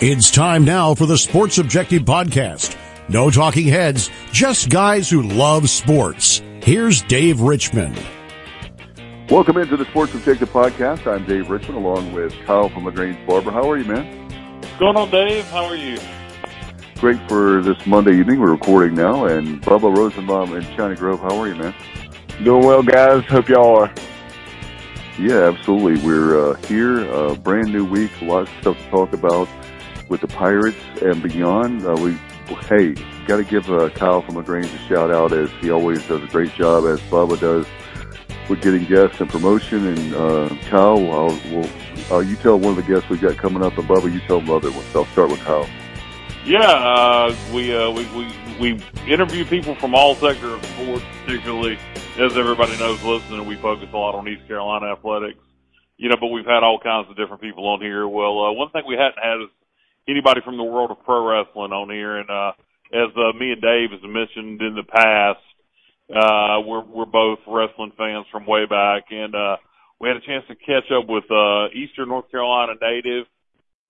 It's time now for the Sports Objective Podcast. No talking heads, just guys who love sports. Here's Dave Richmond. Welcome into the Sports Objective Podcast. I'm Dave Richmond along with Kyle from LaGrange Barber. How are you, man? What's going on, Dave? How are you? Great for this Monday evening. We're recording now. And Bubba Rosenbaum in China Grove. How are you, man? Doing well, guys. Hope y'all are. Yeah, absolutely. We're uh, here, uh, brand new week, lots of stuff to talk about with the Pirates and beyond. Uh, we, hey, got to give uh, Kyle from LaGrange a shout out as he always does a great job, as Bubba does with getting guests and promotion. And uh, Kyle, I'll, we'll, uh, you tell one of the guests we've got coming up, and Bubba, you tell them ones. I'll start with Kyle. Yeah, uh, we, uh, we we we interview people from all sectors of sports, particularly as everybody knows, listening. We focus a lot on East Carolina athletics, you know. But we've had all kinds of different people on here. Well, uh, one thing we hadn't had is anybody from the world of pro wrestling on here. And uh, as uh, me and Dave has mentioned in the past, uh, we're we're both wrestling fans from way back, and uh, we had a chance to catch up with uh, Eastern North Carolina native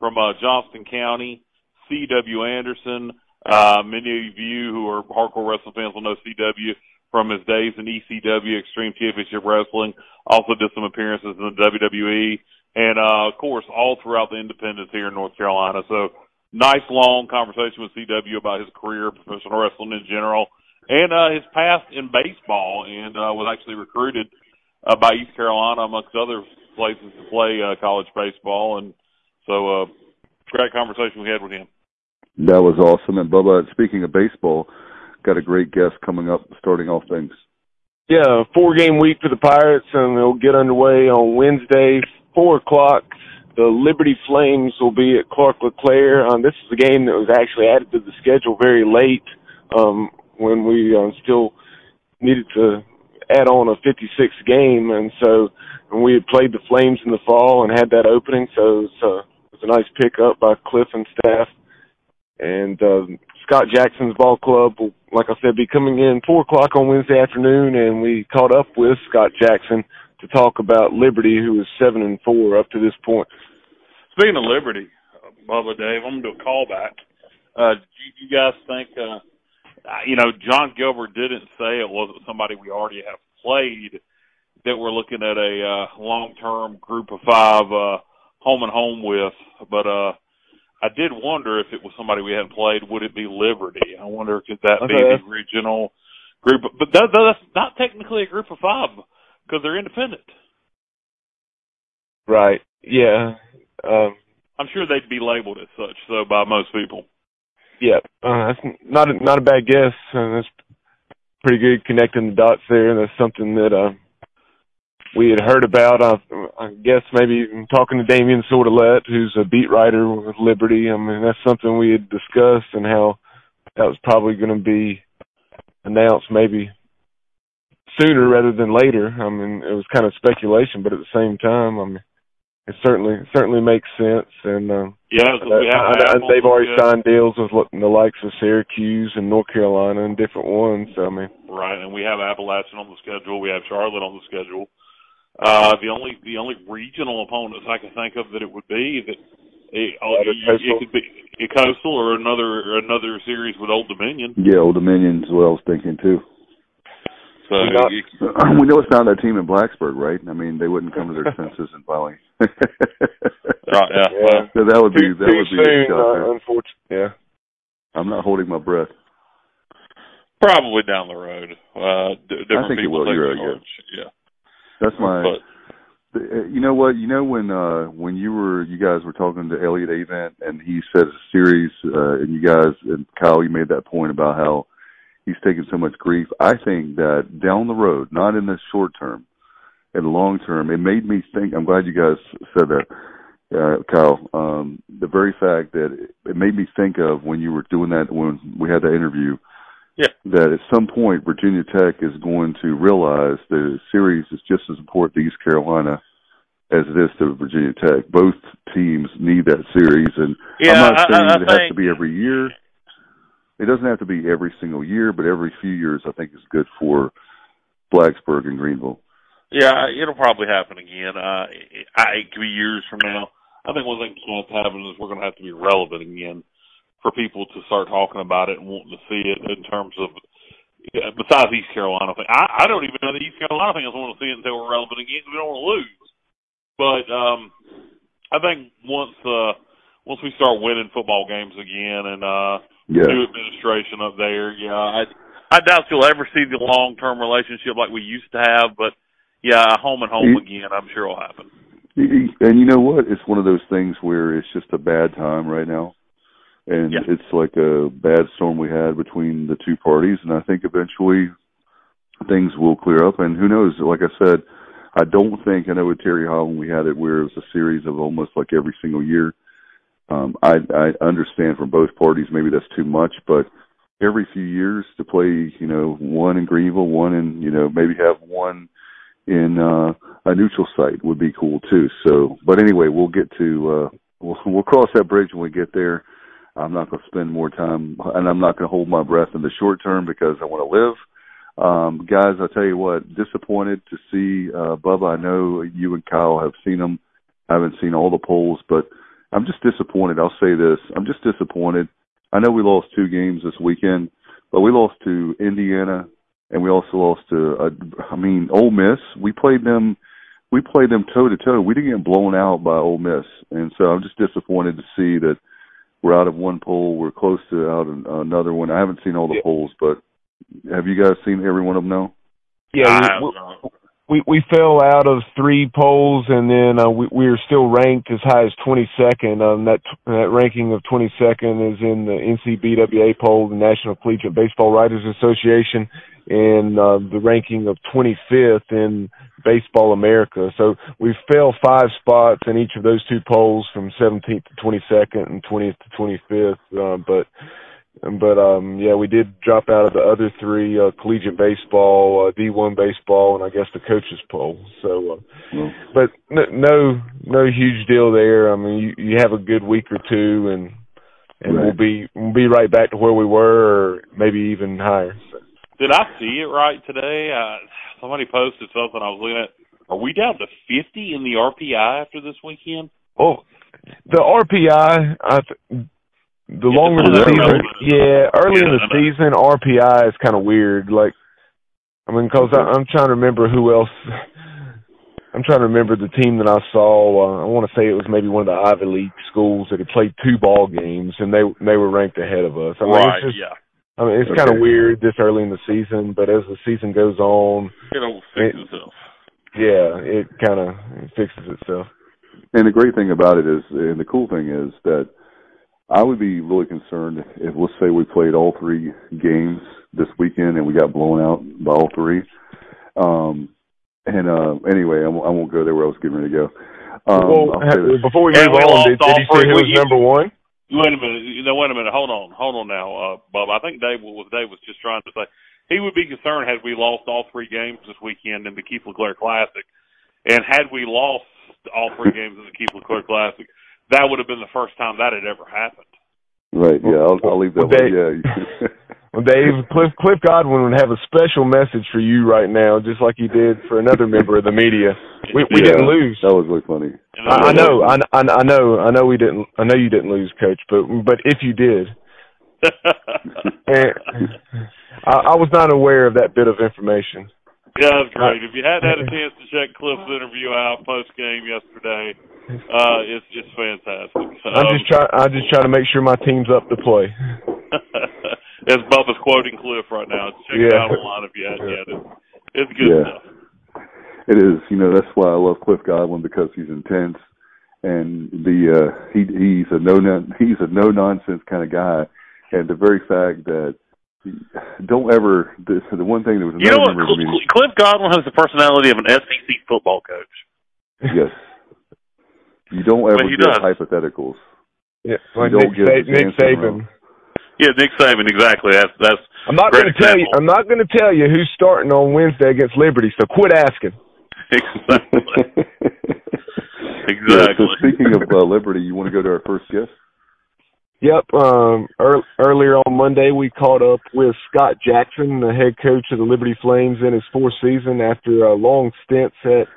from uh, Johnston County, C.W. Anderson. Uh, many of you who are hardcore wrestling fans will know C.W. from his days in ECW Extreme Championship Wrestling. Also did some appearances in the WWE and uh, of course, all throughout the independents here in North Carolina. So, nice long conversation with CW about his career, professional wrestling in general, and uh, his past in baseball, and uh, was actually recruited uh, by East Carolina amongst other places to play uh, college baseball. And so, uh, great conversation we had with him. That was awesome. And Bubba, speaking of baseball, got a great guest coming up, starting off things. Yeah, four game week for the Pirates, and they'll get underway on Wednesday, four o'clock. The Liberty Flames will be at Clark LeClair. Um, this is a game that was actually added to the schedule very late um, when we um, still needed to add on a 56 game, and so and we had played the Flames in the fall and had that opening, so it was, uh, it was a nice pickup by Cliff and staff. And uh, Scott Jackson's ball club will, like I said, be coming in four o'clock on Wednesday afternoon, and we caught up with Scott Jackson to talk about Liberty, who is seven and four up to this point. Speaking of Liberty, Bubba Dave, I'm gonna do a callback. Uh, do you guys think? Uh, you know, Jon Gilbert didn't say it wasn't somebody we already have played. That we're looking at a uh, long-term group of five uh, home and home with, but uh, I did wonder if it was somebody we hadn't played. Would it be Liberty? I wonder could that okay. be the regional group? But that, that's not technically a group of five because they're independent. Right. Yeah. Um, I'm sure they'd be labeled as such, though, by most people. Yeah, uh, that's not a, not a bad guess. Uh, that's pretty good connecting the dots there. That's something that uh, we had heard about. I, I guess maybe talking to Damien Sordelett, who's a beat writer with Liberty. I mean, that's something we had discussed and how that was probably going to be announced maybe sooner rather than later. I mean, it was kind of speculation, but at the same time, I mean, it certainly certainly makes sense. And uh, yeah, we have, they've already signed deals with the likes of Syracuse and North Carolina and different ones. So, I mean, right. And we have Appalachian on the schedule. We have Charlotte on the schedule. Uh, the only the only regional opponents I can think of that it would be that it, oh, it, it could be a coastal or another another series with Old Dominion. Yeah, Old Dominion is what I was thinking too. So not, you, we know it's not that team in Blacksburg, right? I mean, they wouldn't come to their senses and finally. right, yeah. Well, so that would be that would be soon, uh, unfortunately. Yeah. I'm not holding my breath. Probably down the road. Uh, d- different I think people it will. You're right, yeah. yeah. That's my. But, uh, you know what? You know when uh when you were you guys were talking to Elliott Avent and he said a series uh and you guys and Kyle you made that point about how he's taken so much grief. I think that down the road, not in the short term, in the long term, it made me think. I'm glad you guys said that, uh, Kyle. Um, the very fact that it, it made me think of when you were doing that when we had that interview. Yeah. That at some point Virginia Tech is going to realize the series is just as important to East Carolina as it is to Virginia Tech. Both teams need that series, and yeah, I'm not saying I, I it think, has to be every year it doesn't have to be every single year, but every few years I think is good for Blacksburg and Greenville. Yeah, it'll probably happen again. Uh, I, it could be years from now. I think one thing that's going to happen is we're going to have to be relevant again for people to start talking about it and wanting to see it in terms of besides East Carolina thing. I, I don't even know the East Carolina thing. I want to see it until we're relevant again we don't want to lose. But um, I think once uh, once we start winning football games again and uh, yeah. new administration up there, yeah, I I doubt you'll ever see the long term relationship like we used to have. But yeah, home and home again, I'm sure will happen. And you know what? It's one of those things where it's just a bad time right now and yeah. it's like a bad storm we had between the two parties and I think eventually things will clear up and who knows like I said I don't think I know with Terry Holland we had it where it was a series of almost like every single year um I I understand from both parties maybe that's too much but every few years to play you know one in Greenville one in you know maybe have one in uh a neutral site would be cool too so but anyway we'll get to uh we'll we'll cross that bridge when we get there I'm not going to spend more time, and I'm not going to hold my breath in the short term because I want to live. Um, guys, I tell you what, disappointed to see uh, Bubba. I know you and Kyle have seen them. I haven't seen all the polls, but I'm just disappointed. I'll say this: I'm just disappointed. I know we lost two games this weekend, but we lost to Indiana, and we also lost to, uh, I mean, Ole Miss. We played them. We played them toe to toe. We didn't get blown out by Ole Miss, and so I'm just disappointed to see that we're out of one poll. We're close to out of another one. I haven't seen all the yeah. polls, but have you guys seen every one of them now? Yeah, we, we we fell out of three polls, and then uh, we we are still ranked as high as 22nd. Um, that that ranking of 22nd is in the NCBWA poll, the National Collegiate Baseball Writers Association, and uh, the ranking of 25th in Baseball America. So we fell five spots in each of those two polls from 17th to 22nd and 20th to 25th. Uh, but but um yeah, we did drop out of the other three uh, collegiate baseball, uh, D1 baseball, and I guess the coaches poll. So, uh, but no, no no huge deal there. I mean, you, you have a good week or two, and and right. we'll be we'll be right back to where we were, or maybe even higher. Did I see it right today? Uh, somebody posted something I was looking at. Are we down to 50 in the RPI after this weekend? Oh, the RPI, I th- the yeah, longer the season, yeah, early yeah, in the season, RPI is kind of weird. Like, I mean, because I'm trying to remember who else. I'm trying to remember the team that I saw. Uh, I want to say it was maybe one of the Ivy League schools that had played two ball games, and they they were ranked ahead of us. I mean, right? It's just, yeah. I mean, it's okay. kind of weird this early in the season, but as the season goes on, it'll fix it, itself. Yeah, it kind of fixes itself. And the great thing about it is, and the cool thing is that I would be really concerned if, let's say, we played all three games this weekend and we got blown out by all three. Um, and uh, anyway, I won't, I won't go there where I was getting ready to go. Um, well, before we move on, did, did you say who was number one? Wait a minute. You know, wait a minute. Hold on. Hold on now, uh, Bob. I think Dave was Dave was just trying to say he would be concerned had we lost all three games this weekend in the Keith LeClair Classic, and had we lost all three games in the Keith LeClair Classic, that would have been the first time that had ever happened. Right. Yeah. I'll, I'll leave that. Well, Dave, yeah. well, Dave, Cliff, Cliff Godwin would have a special message for you right now, just like he did for another member of the media. We, we yeah, didn't lose. That was really funny. I, I know, I, I know, I know we didn't. I know you didn't lose, Coach. But but if you did, eh, I, I was not aware of that bit of information. Yeah, that's great. If you hadn't had a chance to check Cliff's interview out post game yesterday, uh, it's just fantastic. I'm just trying. I'm just try to make sure my team's up to play. As Bubba's quoting Cliff right now, check yeah. it out online if you hadn't yet. It's, it's good yeah. stuff. It is. You know, that's why I love Cliff Godwin because he's intense and the uh he he's a no he's a no nonsense kind of guy and the very fact that he, don't ever this the one thing that was you know what Cliff, Cliff Godwin has the personality of an SEC football coach yes you don't ever get does. hypotheticals yeah like Nick, Sa- Nick Saban yeah Nick Saban exactly that's that's I'm not going to tell you I'm not going to tell you who's starting on Wednesday against Liberty so quit asking exactly. exactly. Yeah, so speaking of uh, Liberty, you want to go to our first guest? Yep. Um, er- earlier on Monday, we caught up with Scott Jackson, the head coach of the Liberty Flames in his fourth season after a long stints at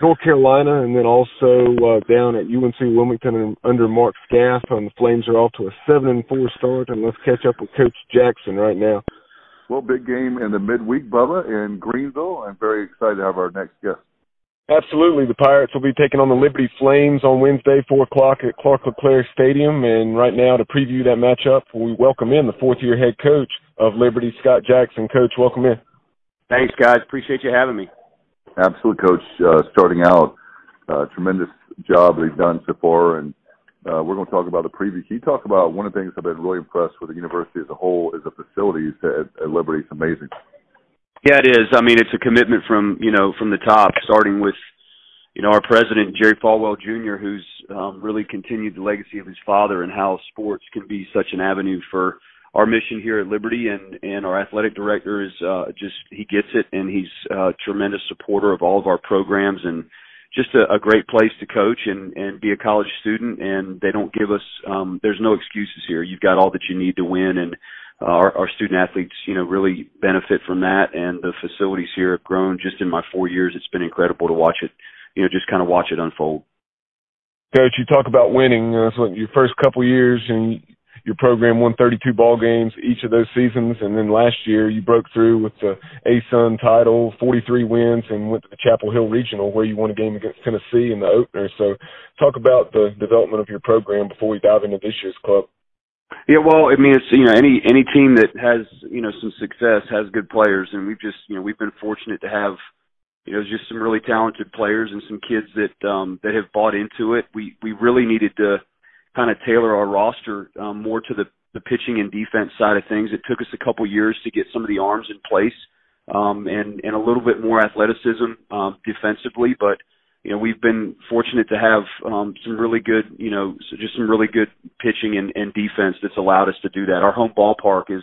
North Carolina, and then also uh, down at UNC Wilmington under Mark Scalf. And the Flames are off to a seven and four start, and let's catch up with Coach Jackson right now. Well, big game in the midweek, Bubba, in Greenville. I'm very excited to have our next guest. Absolutely. The Pirates will be taking on the Liberty Flames on Wednesday, 4 o'clock at Clark LeClair Stadium. And right now, to preview that matchup, we welcome in the fourth year head coach of Liberty, Scott Jackson. Coach, welcome in. Thanks, guys. Appreciate you having me. Absolutely, Coach. Uh, starting out, uh, tremendous job they've done so far. And uh, we're going to talk about the preview. Can you talk about one of the things I've been really impressed with the university as a whole is the facilities at, at Liberty. It's amazing. Yeah, it is. I mean, it's a commitment from you know from the top, starting with you know our president Jerry Falwell Jr., who's um, really continued the legacy of his father and how sports can be such an avenue for our mission here at Liberty. And and our athletic director is uh, just he gets it, and he's a tremendous supporter of all of our programs and just a, a great place to coach and and be a college student. And they don't give us um, there's no excuses here. You've got all that you need to win and uh, our, our student athletes, you know, really benefit from that. And the facilities here have grown just in my four years. It's been incredible to watch it, you know, just kind of watch it unfold. Coach, you talk about winning. Uh, so your first couple years, and your program won 32 ball games each of those seasons, and then last year you broke through with the ASUN title, 43 wins, and went to the Chapel Hill Regional where you won a game against Tennessee in the opener. So, talk about the development of your program before we dive into this year's club. Yeah, well, I mean, it's you know any any team that has you know some success has good players, and we've just you know we've been fortunate to have you know just some really talented players and some kids that um that have bought into it. We we really needed to kind of tailor our roster um, more to the the pitching and defense side of things. It took us a couple years to get some of the arms in place um, and and a little bit more athleticism um, defensively, but you know we've been fortunate to have um, some really good you know just some really good pitching and, and defense that's allowed us to do that. Our home ballpark is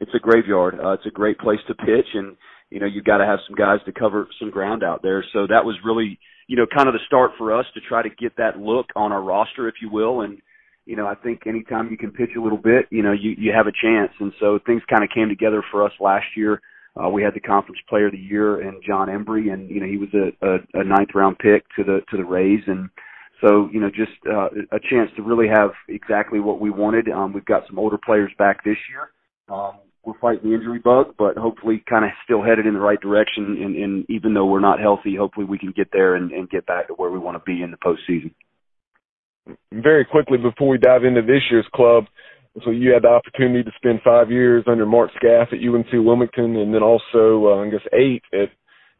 it's a graveyard. Uh, it's a great place to pitch, and you know you've got to have some guys to cover some ground out there. So that was really you know kind of the start for us to try to get that look on our roster, if you will, and you know, I think anytime you can pitch a little bit, you know, you you have a chance. And so things kind of came together for us last year. Uh, we had the conference player of the year and Jon Embree, and you know he was a, a, a ninth round pick to the to the Rays, and so you know just uh, a chance to really have exactly what we wanted. Um, we've got some older players back this year. Um, we're fighting the injury bug, but hopefully kind of still headed in the right direction. And, and even though we're not healthy, hopefully we can get there and, and get back to where we want to be in the postseason. Very quickly before we dive into this year's club, so you had the opportunity to spend five years under Mark Scalf at UNC Wilmington, and then also uh, I guess eight at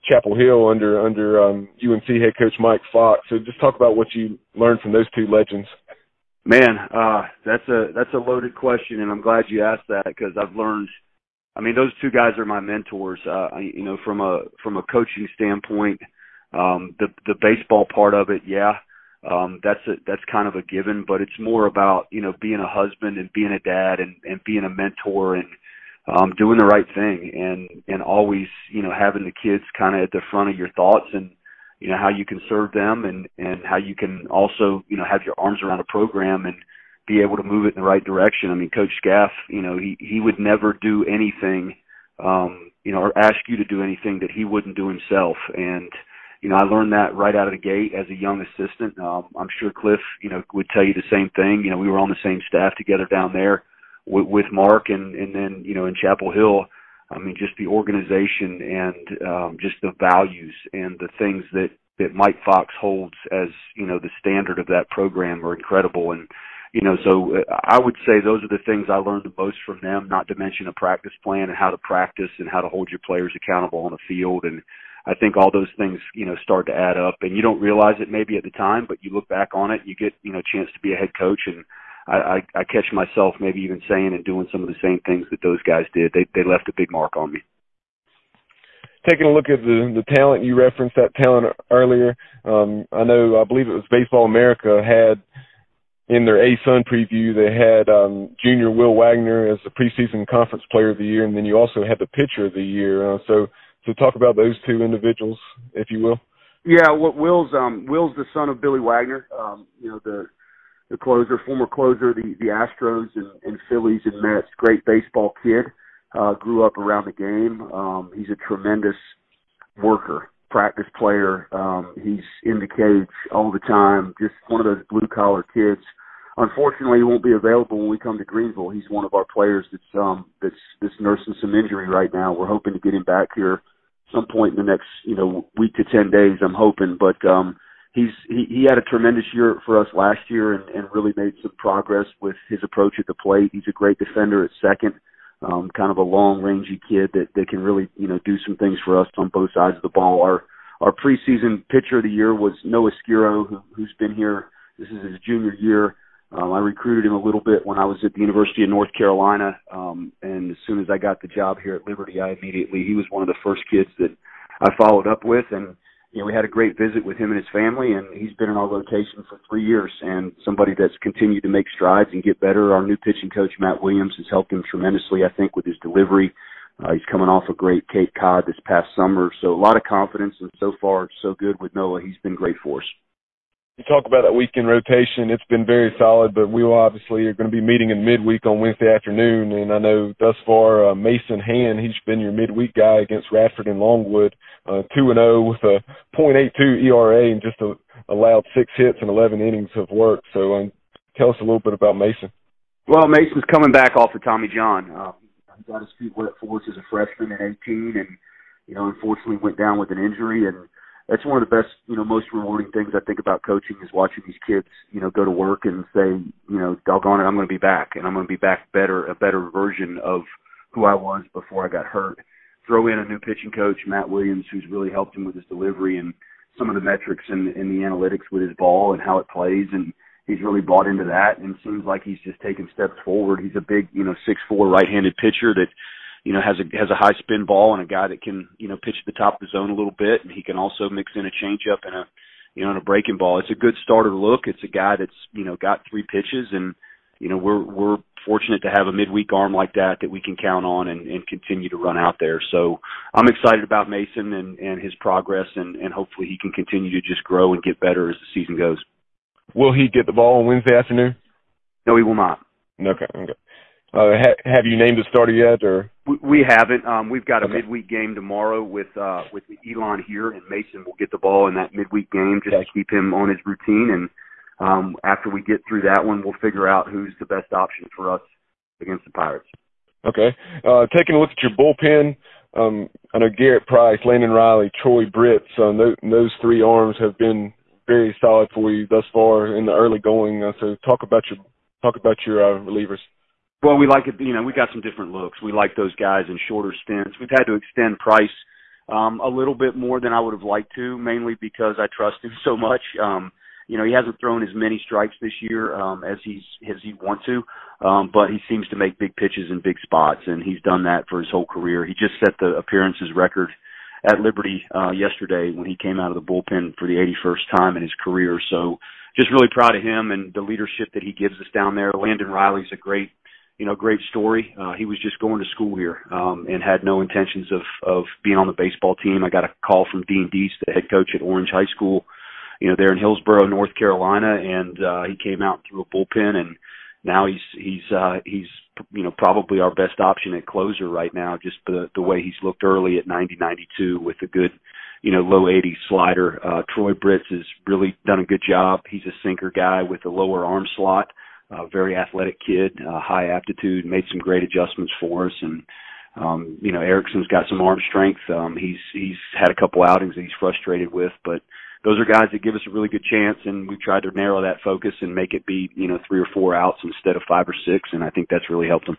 Chapel Hill under under um, UNC head coach Mike Fox. So just talk about what you learned from those two legends. Man, uh, that's a that's a loaded question, and I'm glad you asked that because I've learned. I mean, those two guys are my mentors. Uh, you know, from a from a coaching standpoint, um, the the baseball part of it, yeah um that's a that's kind of a given but it's more about you know being a husband and being a dad and and being a mentor and um doing the right thing and and always you know having the kids kind of at the front of your thoughts and you know how you can serve them and and how you can also you know have your arms around a program and be able to move it in the right direction. I mean coach Scalf you know he he would never do anything um you know or ask you to do anything that he wouldn't do himself. And you know, I learned that right out of the gate as a young assistant. Um, I'm sure Cliff, you know, would tell you the same thing. You know, we were on the same staff together down there with, with Mark, and and then you know in Chapel Hill. I mean, just the organization and um, just the values and the things that that Mike Fox holds as you know the standard of that program are incredible. And you know, so uh, I would say those are the things I learned the most from them. Not to mention a practice plan and how to practice and how to hold your players accountable on the field and I think all those things, you know, start to add up and you don't realize it maybe at the time, but you look back on it, you get, you know, a chance to be a head coach and I, I, I catch myself maybe even saying and doing some of the same things that those guys did. They they left a big mark on me. Taking a look at the the talent you referenced that talent earlier. Um, I know I believe it was Baseball America had in their ASUN preview they had um, junior Will Wagner as the preseason conference player of the year, and then you also had the pitcher of the year. Uh, so so talk about those two individuals, if you will. Yeah, well, Will's um, Will's the son of Billy Wagner. Um, you know the the closer, former closer, the the Astros and, and Phillies and Mets. Great baseball kid. Uh, grew up around the game. Um, he's a tremendous worker. practice player. Um, he's in the cage all the time. Just one of those blue collar kids. Unfortunately, he won't be available when we come to Greenville. He's one of our players that's um, that's that's nursing some injury right now. We're hoping to get him back here some point in the next you know week to ten days. I'm hoping, but um, he's he, he had a tremendous year for us last year and, and really made some progress with his approach at the plate. He's a great defender at second, um, kind of a long rangy kid that that can really you know do some things for us on both sides of the ball. Our our preseason pitcher of the year was Noah Skirrow, who, who's been here. This is his junior year. Um, I recruited him a little bit when I was at the University of North Carolina, um, and as soon as I got the job here at Liberty, I immediately he was one of the first kids that I followed up with, and you know, we had a great visit with him and his family, and he's been in our rotation for three years. And somebody that's continued to make strides and get better. Our new pitching coach Matt Williams has helped him tremendously, I think, with his delivery. Uh, he's coming off a great Cape Cod this past summer, so a lot of confidence. And so far, so good with Noah. He's been great for us you talk about that weekend rotation. It's been very solid, but we will obviously are going to be meeting in midweek on Wednesday afternoon. And I know thus far, uh, Mason Hand, he's been your midweek guy against Radford and Longwood, uh, 2 and 0 with a .82 ERA and just a, allowed six hits and 11 innings of work. So um, tell us a little bit about Mason. Well, Mason's coming back off of Tommy John. Uh, he got his feet wet for us as a freshman in 18 and, you know, unfortunately went down with an injury and, that's one of the best, you know, most rewarding things I think about coaching is watching these kids, you know, go to work and say, you know, doggone it, I'm going to be back, and I'm going to be back better, a better version of who I was before I got hurt. Throw in a new pitching coach, Matt Williams, who's really helped him with his delivery and some of the metrics and, and the analytics with his ball and how it plays, and he's really bought into that, and seems like he's just taken steps forward. He's a big, you know, six four right-handed pitcher that you know, has a has a high spin ball and a guy that can, you know, pitch at the top of the zone a little bit, and he can also mix in a changeup and a, you know, and a breaking ball. It's a good starter look. It's a guy that's, you know, got three pitches, and you know, we're we're fortunate to have a midweek arm like that that we can count on and, and continue to run out there. So I'm excited about Mason and and his progress, and and hopefully he can continue to just grow and get better as the season goes. Will he get the ball on Wednesday afternoon? No, he will not. Okay. Okay. Uh, ha- have you named a starter yet, or we, haven't? Um, we've got a okay. midweek game tomorrow with uh, with Elon here, and Mason will get the ball in that midweek game just okay. to keep him on his routine. And um, after we get through that one, we'll figure out who's the best option for us against the Pirates. Okay. Uh, taking a look at your bullpen, um, I know Garrett Price, Landon Riley, Troy Britt. So those, those three arms have been very solid for you thus far in the early going. Uh, so talk about your talk about your uh, relievers. Well, we like it. You know, we got some different looks. We like those guys in shorter stints. We've had to extend Price um, a little bit more than I would have liked to, mainly because I trust him so much. Um, you know, he hasn't thrown as many strikes this year um, as he's as he wants to, um, but he seems to make big pitches in big spots, and he's done that for his whole career. He just set the appearances record at Liberty uh, yesterday when he came out of the bullpen for the 81st time in his career. So, just really proud of him and the leadership that he gives us down there. Landon Riley's a great you know, great story. Uh, he was just going to school here um, and had no intentions of of being on the baseball team. I got a call from Dean Deese, the head coach at Orange High School, you know, there in Hillsborough, North Carolina, and uh, he came out through a bullpen, and now he's he's uh, he's you know probably our best option at closer right now. Just the the way he's looked early at 90 92 with a good you know, low 80 slider. Uh, Troy Britz has really done a good job. He's a sinker guy with a lower arm slot a very athletic kid, uh, high aptitude, made some great adjustments for us. And, um, you know, Erickson's got some arm strength. Um, he's, he's had a couple outings that he's frustrated with, but those are guys that give us a really good chance. And we've tried to narrow that focus and make it be, you know, three or four outs instead of five or six. And I think that's really helped them.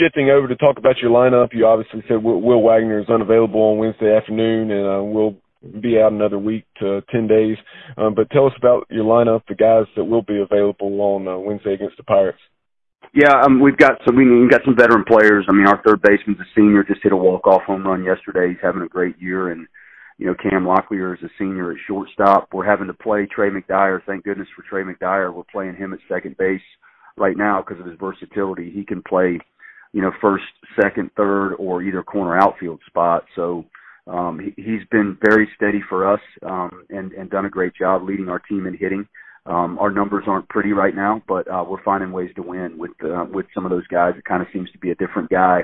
Shifting over to talk about your lineup, you obviously said Will Wagner is unavailable on Wednesday afternoon, and uh, we'll be out another week to 10 days. Um, but tell us about your lineup, the guys that will be available on uh, Wednesday against the Pirates. Yeah, um, we've got some. We've got some veteran players. I mean, our third baseman's a senior, just hit a walk-off home run yesterday. He's having a great year, and you know, Cam Locklear is a senior at shortstop. We're having to play Trey McDyer. Thank goodness for Trey McDyer. We're playing him at second base right now because of his versatility. He can play, you know, first, second, third, or either corner outfield spot. So um, he, he's been very steady for us um, and, and done a great job leading our team in hitting. Um, our numbers aren't pretty right now, but uh, we're finding ways to win with uh, with some of those guys. It kind of seems to be a different guy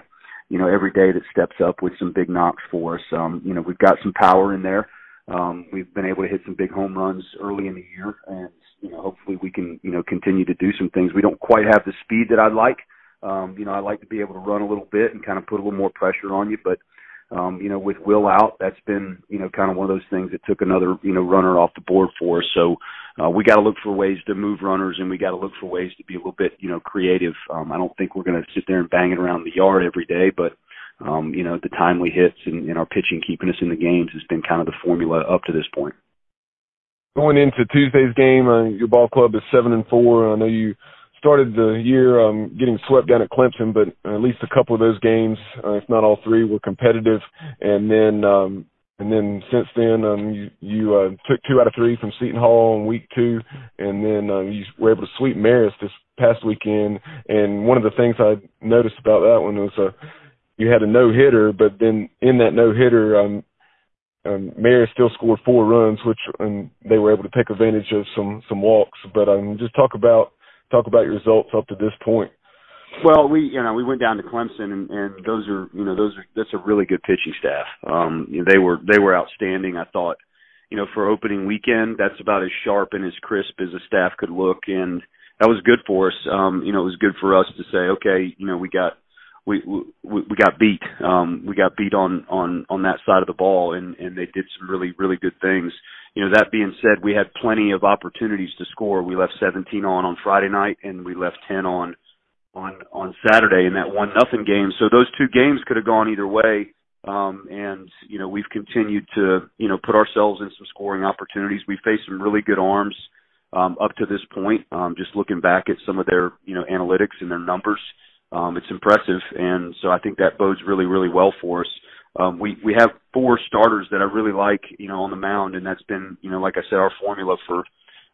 you know, every day that steps up with some big knocks for us. Um, you know, we've got some power in there. Um, we've been able to hit some big home runs early in the year, and you know, hopefully we can, you know, continue to do some things. We don't quite have the speed that I'd like. Um, you know, I like to be able to run a little bit and kind of put a little more pressure on you, but um, you know, with Will out, that's been, you know, kind of one of those things that took another, you know, runner off the board for us. So uh, we got to look for ways to move runners, and we got to look for ways to be a little bit, you know, creative. Um, I don't think we're going to sit there and bang it around the yard every day, but um, you know, the timely hits and, and our pitching keeping us in the games has been kind of the formula up to this point. Going into Tuesday's game, uh, your ball club is seven and four. I know you started the year um, getting swept down at Clemson, but at least a couple of those games, uh, if not all three, were competitive. And then, um, and then since then, um, you, you uh, took two out of three from Seton Hall in week two, and then um, you were able to sweep Marist this past weekend. And one of the things I noticed about that one was uh, you had a no hitter, but then in that no hitter, um, um, Marist still scored four runs, which um, they were able to take advantage of some some walks. But um, just talk about talk about your results up to this point. Well, we you know we went down to Clemson, and, and those are you know those are that's a really good pitching staff. Um, you know, they were they were outstanding. I thought, you know, for opening weekend, that's about as sharp and as crisp as a staff could look, and that was good for us. Um, you know, it was good for us to say, okay, you know, we got we we, we got beat. Um, we got beat on on on that side of the ball, and and they did some really really good things you know, that being said, we had plenty of opportunities to score. We left 17 on on Friday night, and we left 10 on on on Saturday in that one nothing game. So those two games could have gone either way. Um, and you know, we've continued to you know put ourselves in some scoring opportunities. We faced some really good arms um, up to this point. Um, just looking back at some of their you know analytics and their numbers, um, it's impressive. And so I think that bodes really really well for us um, we we have four starters that I really like, you know, on the mound, and that's been, you know, like I said, our formula for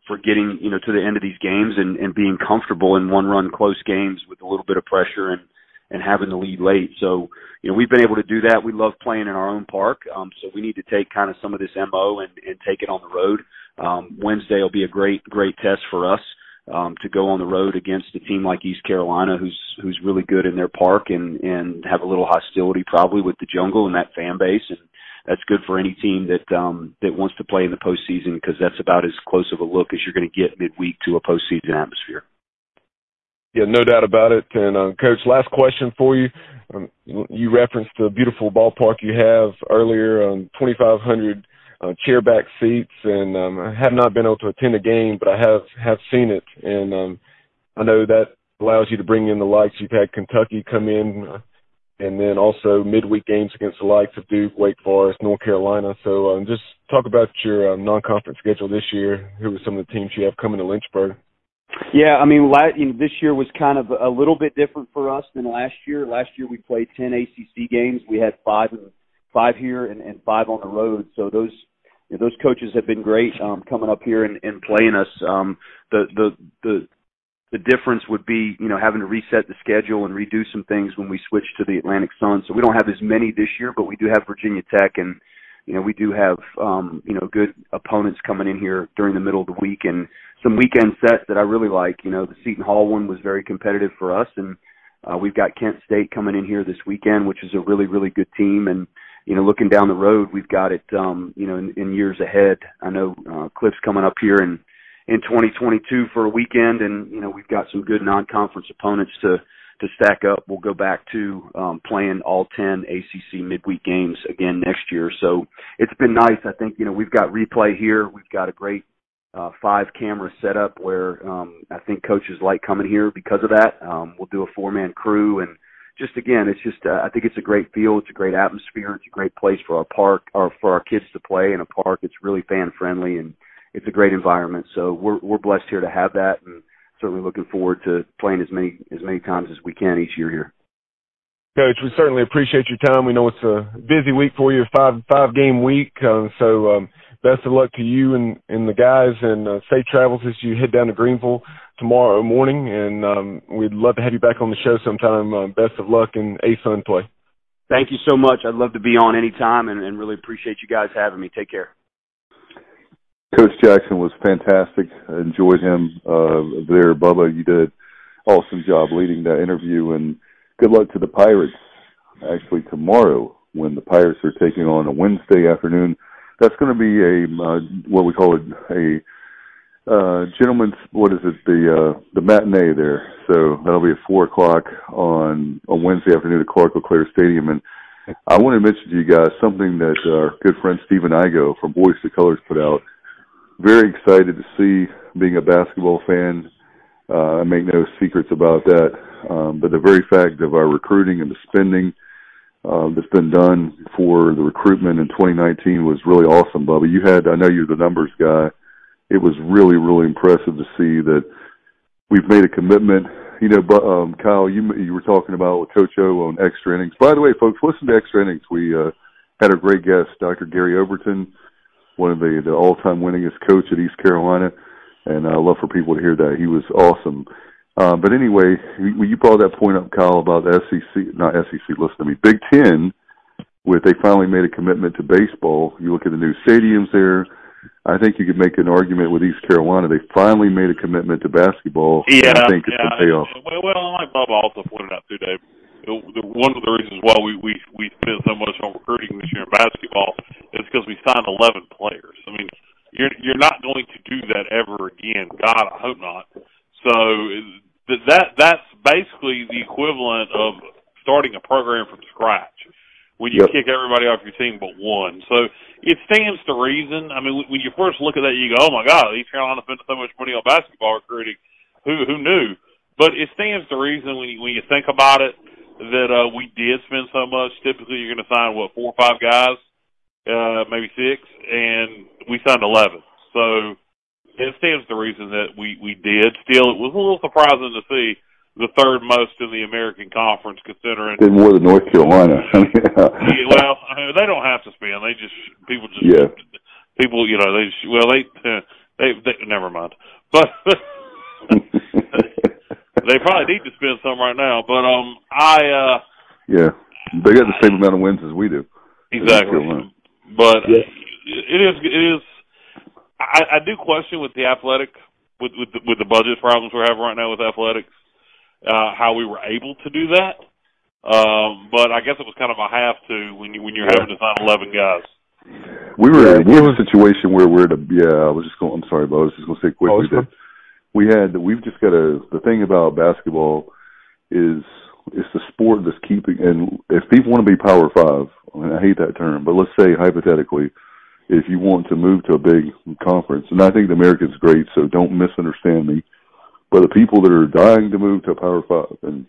for getting, you know, to the end of these games and and being comfortable in one run close games with a little bit of pressure and and having the lead late. So, you know, we've been able to do that. We love playing in our own park, um, so we need to take kind of some of this mo and and take it on the road. Um, Wednesday will be a great great test for us um, to go on the road against a team like East Carolina, who's who's really good in their park and and have a little hostility probably with the jungle and that fan base, and that's good for any team that um, that wants to play in the postseason because that's about as close of a look as you're going to get midweek to a postseason atmosphere. Yeah, no doubt about it. And uh, coach, last question for you. Um, you referenced the beautiful ballpark you have earlier, um, 2,500 uh, chairback seats, and um, I have not been able to attend a game, but I have have seen it, and um, I know that allows you to bring in the likes. You've had Kentucky come in, uh, and then also midweek games against the likes of Duke, Wake Forest, North Carolina. So um, just talk about your um, non-conference schedule this year. Who are some of the teams you have coming to Lynchburg? Yeah, I mean, la- you know, this year was kind of a little bit different for us than last year. Last year we played 10 ACC games. We had five five here and, and five on the road. So those you know, those coaches have been great um, coming up here and, and playing us. Um, the the the the difference would be, you know, having to reset the schedule and redo some things when we switch to the Atlantic Sun. So we don't have as many this year, but we do have Virginia Tech and you know, we do have um, you know, good opponents coming in here during the middle of the week and some weekend sets that I really like. You know, the Seton Hall one was very competitive for us and uh, we've got Kent State coming in here this weekend, which is a really, really good team and you know, looking down the road, we've got it, um, you know, in, in years ahead. I know uh, Cliff's coming up here in in 2022 for a weekend, and you know, we've got some good non-conference opponents to to stack up. We'll go back to um, playing all 10 ACC midweek games again next year. So it's been nice. I think you know we've got replay here. We've got a great uh, five camera setup where um, I think coaches like coming here because of that. Um, we'll do a four man crew and just again, it's just uh, I think it's a great field, It's a great atmosphere. It's a great place for our park or for our kids to play in a park. It's really fan friendly and it's a great environment. So we're we're blessed here to have that, and certainly looking forward to playing as many as many times as we can each year here. Coach, we certainly appreciate your time. We know it's a busy week for you, five five game week. Um, so um, best of luck to you and, and the guys, and uh, safe travels as you head down to Greenville tomorrow morning. And um, we'd love to have you back on the show sometime. Uh, best of luck in ASUN play. Thank you so much. I'd love to be on anytime, and, and really appreciate you guys having me. Take care. Coach Jackson was fantastic. I enjoyed him uh, there. Bubba, you did awesome job leading that interview, and good luck to the Pirates actually tomorrow when the Pirates are taking on a Wednesday afternoon. That's going to be a uh, what we call it a uh, gentlemen's what is it the uh, the matinee there. So that'll be at four o'clock on on Wednesday afternoon at Clark LeClair Stadium. And I want to mention to you guys something that our good friend Stephen Igo from Voice to Colors put out. Very excited to see being a basketball fan. Uh, I make no secrets about that. Um, but the very fact of our recruiting and the spending uh, that's been done for the recruitment in 2019 was really awesome, Bubba. You had, I know you're the numbers guy. It was really, really impressive to see that we've made a commitment. You know, but, um, Kyle, you you were talking about with Coach O on extra innings. By the way, folks, listen to extra innings. We uh, had a great guest, Dr. Gary Overton, one of the the all-time winningest coach at East Carolina, and I love for people to hear that. He was awesome. Uh, but anyway, you, you brought that point up, Kyle, about the SEC, not SEC. Listen to me, Big Ten. With they finally made a commitment to baseball. You look at the new stadiums there. I think you could make an argument with East Carolina. They finally made a commitment to basketball. Yeah, I think it's yeah. going to pay. Well, well, like Bob also pointed out too, Dave. The, the, one of the reasons why we we we spent so much on recruiting this year in basketball is because we signed 11 players. I mean, you're you're not going to do that ever again. God, I hope not. So that that that's basically the equivalent of starting a program from scratch when you Yep. kick everybody off your team but one. So it stands to reason. I mean, when you first look at that, you go, "Oh my God, East Carolina spent so much money on basketball recruiting. Who who knew?" But it stands to reason when you when you think about it that uh, we did spend so much. Typically, you're going to sign what four or five guys, uh, maybe six, and we signed eleven. So it stands to reason that we we did. Still, it was a little surprising to see the third most in the American Conference, considering. Did more than North Carolina. Yeah, well, they don't have to spend. They just people just Yeah. people. You know, they just, well they they they never mind. But they probably need to spend some right now. But um, I uh yeah, they got the same amount of wins as we do. exactly. But Yeah. it is it is. I, I do question with the athletic with with the, with the budget problems we're having right now with athletics, uh, how we were able to do that. Um, but I guess it was kind of a have to when you when you're having to sign eleven guys. We were Yeah, we were in a situation where we're at a yeah. I was just going. I'm sorry, but I was just going to say quickly Oh, that we had we've just got a the thing about basketball is it's the sport that's keeping and if people want to be power five and I hate that term but let's say hypothetically if you want to move to a big conference and I think the American's great so don't misunderstand me but the people that are dying to move to a power five and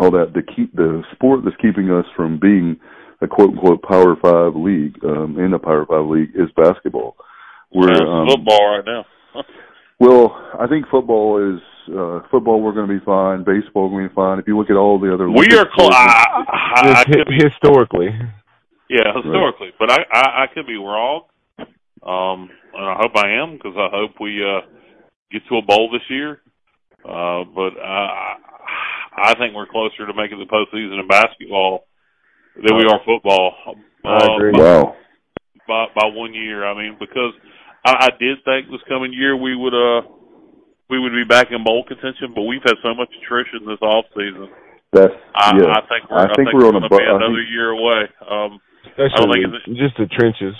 all that the keep the sport that's keeping us from being a quote unquote power five league um in a power five league is basketball we're It's um, football right now. well, I think football is uh football. We're going to be fine. Baseball, we're going to be fine. If you look at all the other, we are close. I, I, I Just could historically. Yeah, historically, but I, I I could be wrong. Um, and I hope I am because I hope we uh get to a bowl this year. Uh, but I I think we're closer to making the postseason in basketball than we are football. I agree. Uh, Wow. by by one year. I mean, because I, I did think this coming year we would uh we would be back in bowl contention, but we've had so much attrition this off season. That's I, yeah. I think we're I think we're on a gonna bu- be another think- year away. Um, Especially think just the trenches.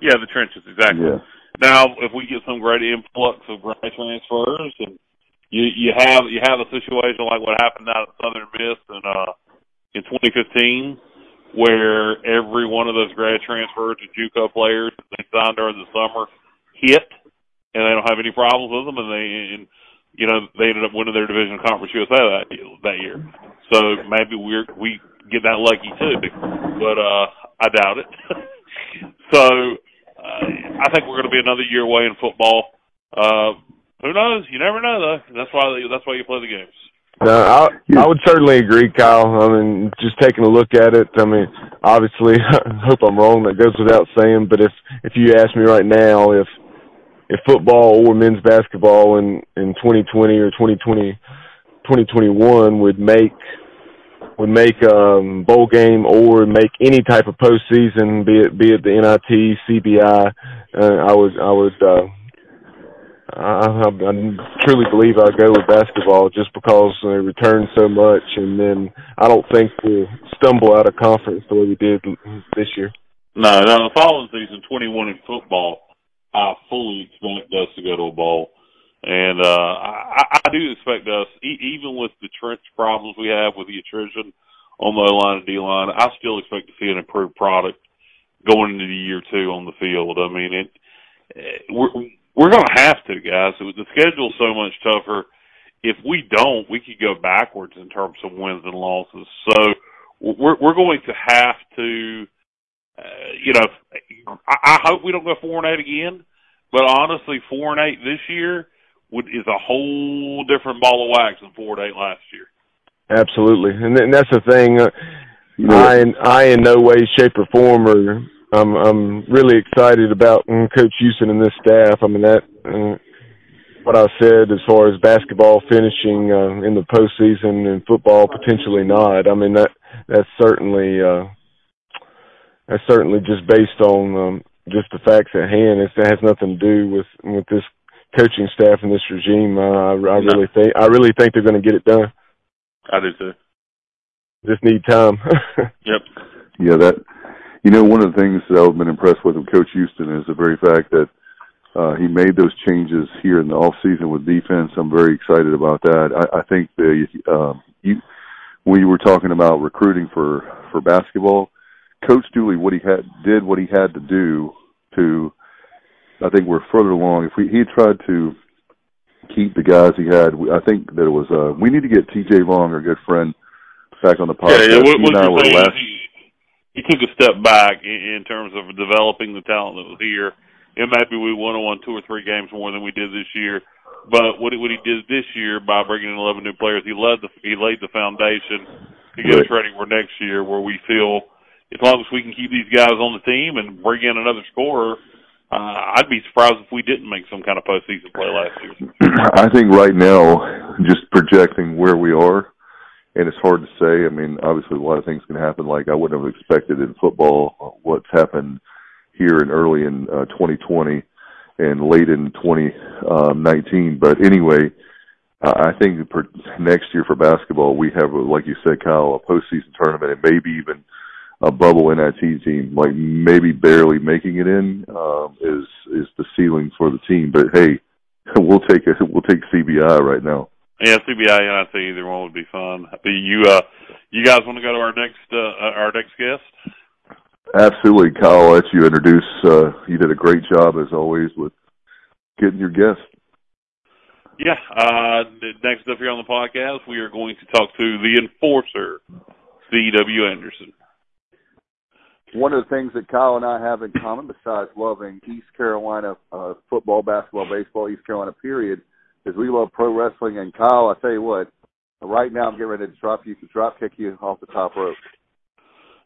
yeah, the trenches exactly. yeah. Now, if we get some great influx of grad transfers, and you you have you have a situation like what happened out at Southern Miss in uh in 2015, where every one of those grad transfers to JUCO players they signed during the summer hit, and they don't have any problems with them, and they and you know they ended up winning their division conference USA that that year. So maybe we're we get that lucky too, but uh I doubt it. so uh, I think we're going to be another year away in football. Uh, who knows? You never know, though. That's why that's why you play the games. No, I I would certainly agree, Kyle. I mean, just taking a look at it. I mean, obviously, I hope I'm wrong. That goes without saying. But if if you ask me right now, if if football or men's basketball in in 2020 or 2020 2021 would make would make um bowl game or make any type of postseason, be it be it the NIT, CBI, uh, I would I would uh I, I truly believe I'll go with basketball just because they return so much, and then I don't think we'll stumble out of conference the way we did this year. No, no. The following season, 21 in football, I fully expect us to go to a bowl, and uh, I, I do expect us, e- even with the trench problems we have with the attrition on the line and D line, I still expect to see an improved product going into the year two on the field. I mean, it. We're we're going to have to, guys. The schedule's so much tougher. If we don't, we could go backwards in terms of wins and losses. So we're we're going to have to, uh, you know, I, I hope we don't go four and eight again. But honestly, four and eight this year would is a whole different ball of wax than four and eight last year. Absolutely, and, and that's the thing. Uh, I, I in no way, shape, or form are I'm I'm really excited about Coach Houston and this staff. I mean that uh, what I said as far as basketball finishing uh, in the postseason and football potentially not. I mean that that's certainly uh, that's certainly just based on um, just the facts at hand. It has nothing to do with with this coaching staff and this regime. Uh, I, I No. really think I really think they're going to get it done. I do too. Just need time. Yep. Yeah, that you know one of the things that I've been impressed with with Coach Houston is the very fact that uh, he made those changes here in the off season with defense. I'm very excited about that. I, I think the um, you when you were talking about recruiting for for basketball, Coach Dooley what he had did what he had to do to. I think we're further along. If we he tried to keep the guys he had, I think that it was. Uh, we need to get T.J. Long, our good friend, back on the podcast. Yeah, yeah. What, He what and I you're were saying last- is he, he took a step back in, in terms of developing the talent that was here. It might be we won won two or three games more than we did this year, but what he, what he did this year by bringing in 11 new players, he led the he laid the foundation to get us ready for next year, where we feel as long as we can keep these guys on the team and bring in another scorer. Uh, I'd be surprised if we didn't make some kind of postseason play last year. I think right now, just projecting where we are, and it's hard to say. I mean, obviously, a lot of things can happen. Like I wouldn't have expected in football uh, what's happened here in early in uh, 2020 and late in 2019. But anyway, I think for next year for basketball, we have, like you said, Kyle, a postseason tournament and maybe even a bubble NIT team, like maybe barely making it in, um, is is the ceiling for the team. But hey, we'll take it. We'll take CBI right now. Yeah, CBI think either one would be fun. You, uh, you guys want to go to our next, uh, our next guest? Absolutely, Kyle. I'll let you introduce. Uh, you did a great job as always with getting your guest. Yeah. Uh, next up here on the podcast, we are going to talk to the enforcer, C.W. Anderson. One of the things that Kyle and I have in common, besides loving East Carolina uh, football, basketball, baseball, East Carolina period, is we love pro wrestling. And Kyle, I tell you what, right now I'm getting ready to drop you, to drop kick you off the top rope.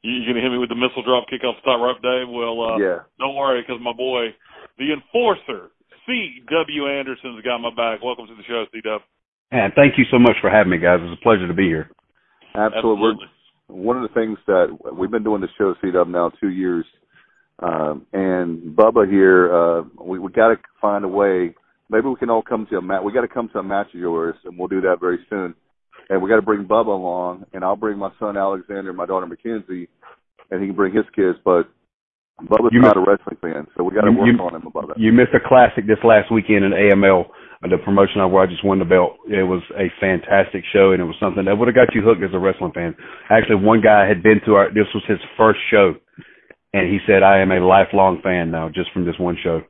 You, you gonna hit me with the missile drop kick off the top rope, Dave? Well, uh, yeah, don't worry, because my boy, the enforcer, C.W. Anderson's got my back. Welcome to the show, C.W. And thank you so much for having me, guys. It's a pleasure to be here. absolutely. We're- One of the things that we've been doing the show CW now two years, um, and Bubba here, uh, we we got to find a way. Maybe we can all come to a match. We got to come to a match of yours, and we'll do that very soon. And we got to bring Bubba along, and I'll bring my son Alexander, and my daughter Mackenzie, and he can bring his kids. But Bubba's You not missed- a wrestling fan, so we got to work you- on him about that. You missed a classic this last weekend in AML, the promotion where I just won the belt. It was a fantastic show, and it was something that would have got you hooked as a wrestling fan. Actually, one guy had been to our. This was his first show, and he said, "I am a lifelong fan now, just from this one show."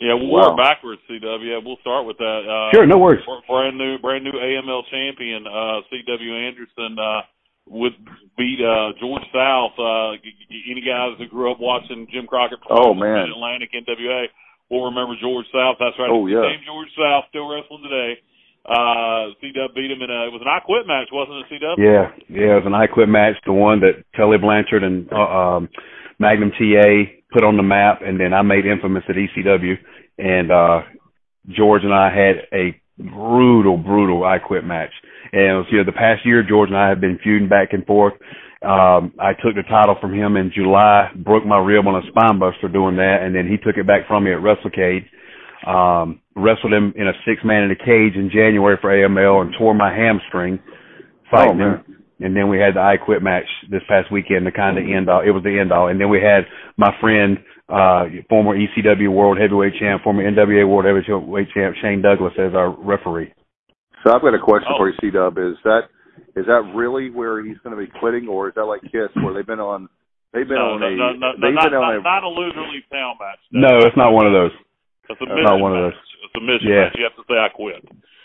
Yeah, we'll Wow. work backwards, CW. Yeah, we'll start with that. Uh, Sure, no worries. br- Brand new, brand new AML champion, uh, C.W. Anderson, uh, would beat, uh, George South. Uh, g- g- any guys who grew up watching Jim Crockett Oh, man. Mid-Atlantic NWA will remember George South. That's right. Oh, yeah. Same George South, still wrestling today. Uh, C.W. beat him in a, it was an I Quit match, wasn't it, C.W.? Yeah, yeah, it was an I Quit match, the one that Tully Blanchard and uh, um, Magnum TA put on the map, and then I made infamous at ECW, and uh, George and I had a brutal, brutal I Quit match. And it was, you know, the past year, George and I have been feuding back and forth. Um, I took the title from him in July, broke my rib on a spine buster doing that, and then he took it back from me at WrestleCade. Um, wrestled him in a six man in a cage in January for AML and tore my hamstring fighting oh, him. And then we had the I Quit match this past weekend to kind of end all. It was the end all. And then we had my friend, uh, former ECW World Heavyweight Champ, former NWA World Heavyweight Champ Shane Douglas as our referee. So I've got a question Oh. for you, C Dub. Is that is that really where he's going to be quitting, or is that like Kiss, where they've been on they've been No, on no, a no, no, no, they've not, been on not, a not a loser leave town match. No, it's not one of those. It's a Not mission one of match. It's a mission Yeah. match. You have to say I quit.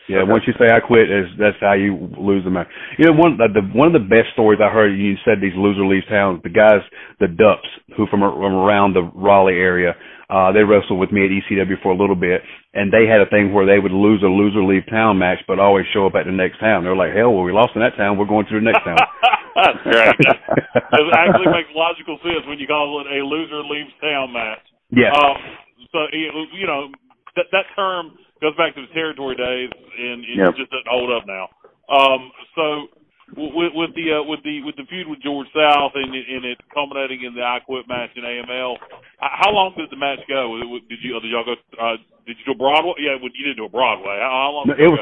Yeah, Okay. once you say I quit, is that's how you lose the match. You know, one the, the one of the best stories I heard. You said these loser leaves town. The guys, the Dupps, who from, from around the Raleigh area, uh, they wrestled with me at ECW for a little bit, and they had a thing where they would lose a loser leave town match, but always show up at the next town. They're like, hell, well, we lost in that town. We're going to the next town. That's great. it actually makes logical sense when you call it a loser leaves town match. yeah. Um, so you know that that term goes back to the territory days, and it Yep. just doesn't hold up now. Um, so with, with the uh, with the with the feud with George South and, it- and it culminating in the I Quit match in AML, how long did the match go? Did you did y'all go? Uh, did you do a Broadway? Yeah, you didn't do a Broadway. How, how long? No, did it was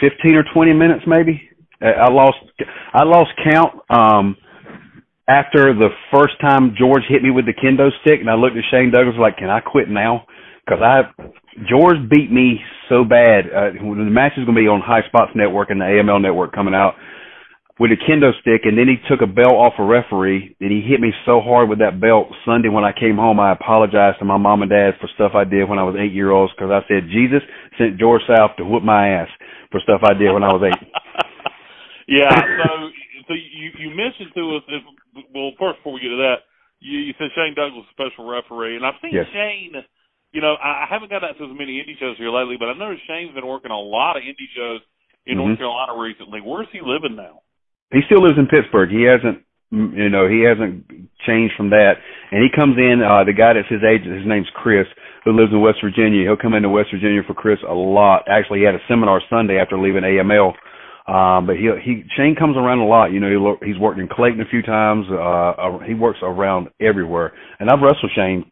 fifteen or twenty minutes, maybe. I lost I lost count um after the first time George hit me with the kendo stick, and I looked at Shane Douglas like, "Can I quit now?" Because I George beat me so bad. Uh, the match is going to be on High Spots Network and the AML Network coming out with a kendo stick, and then he took a belt off a referee, and he hit me so hard with that belt Sunday when I came home. I apologized to my mom and dad for stuff I did when I was eight year olds because I said Jesus sent George South to whoop my ass for stuff I did when I was eight. yeah. So, so you you mentioned to us. If, well, first before we get to that, you, you said Shane Douglas, special referee, and I've seen Yes. Shane. You know, I I haven't got out to as many indie shows here lately, but I know Shane's been working a lot of indie shows in North Mhm. Carolina recently. Where's he living now? He still lives in Pittsburgh. He hasn't, you know, he hasn't changed from that. And he comes in. Uh, the guy that's his agent, his name's Chris, who lives in West Virginia. He'll come into West Virginia for Chris a lot. Actually, he had a seminar Sunday after leaving AML. Um, but he he Shane comes around a lot. You know, he, lo- he's worked in Clayton a few times. Uh, uh, he works around everywhere. And I've wrestled Shane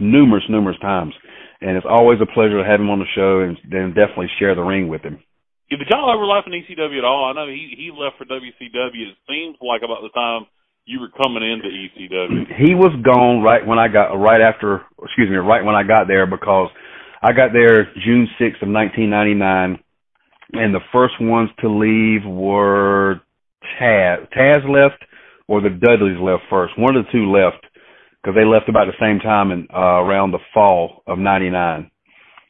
numerous, numerous times. And it's always a pleasure to have him on the show and then definitely share the ring with him. Yeah, Did y'all overlap in ECW at all? I know he he left for WCW. It seems like about the time you were coming into ECW. he was gone right when I got right after excuse me right when I got there because I got there June sixth of nineteen ninety nine and the first ones to leave were Taz Taz left or the Dudleys left first one of the two left because they left about the same time in uh, around the fall of ninety nine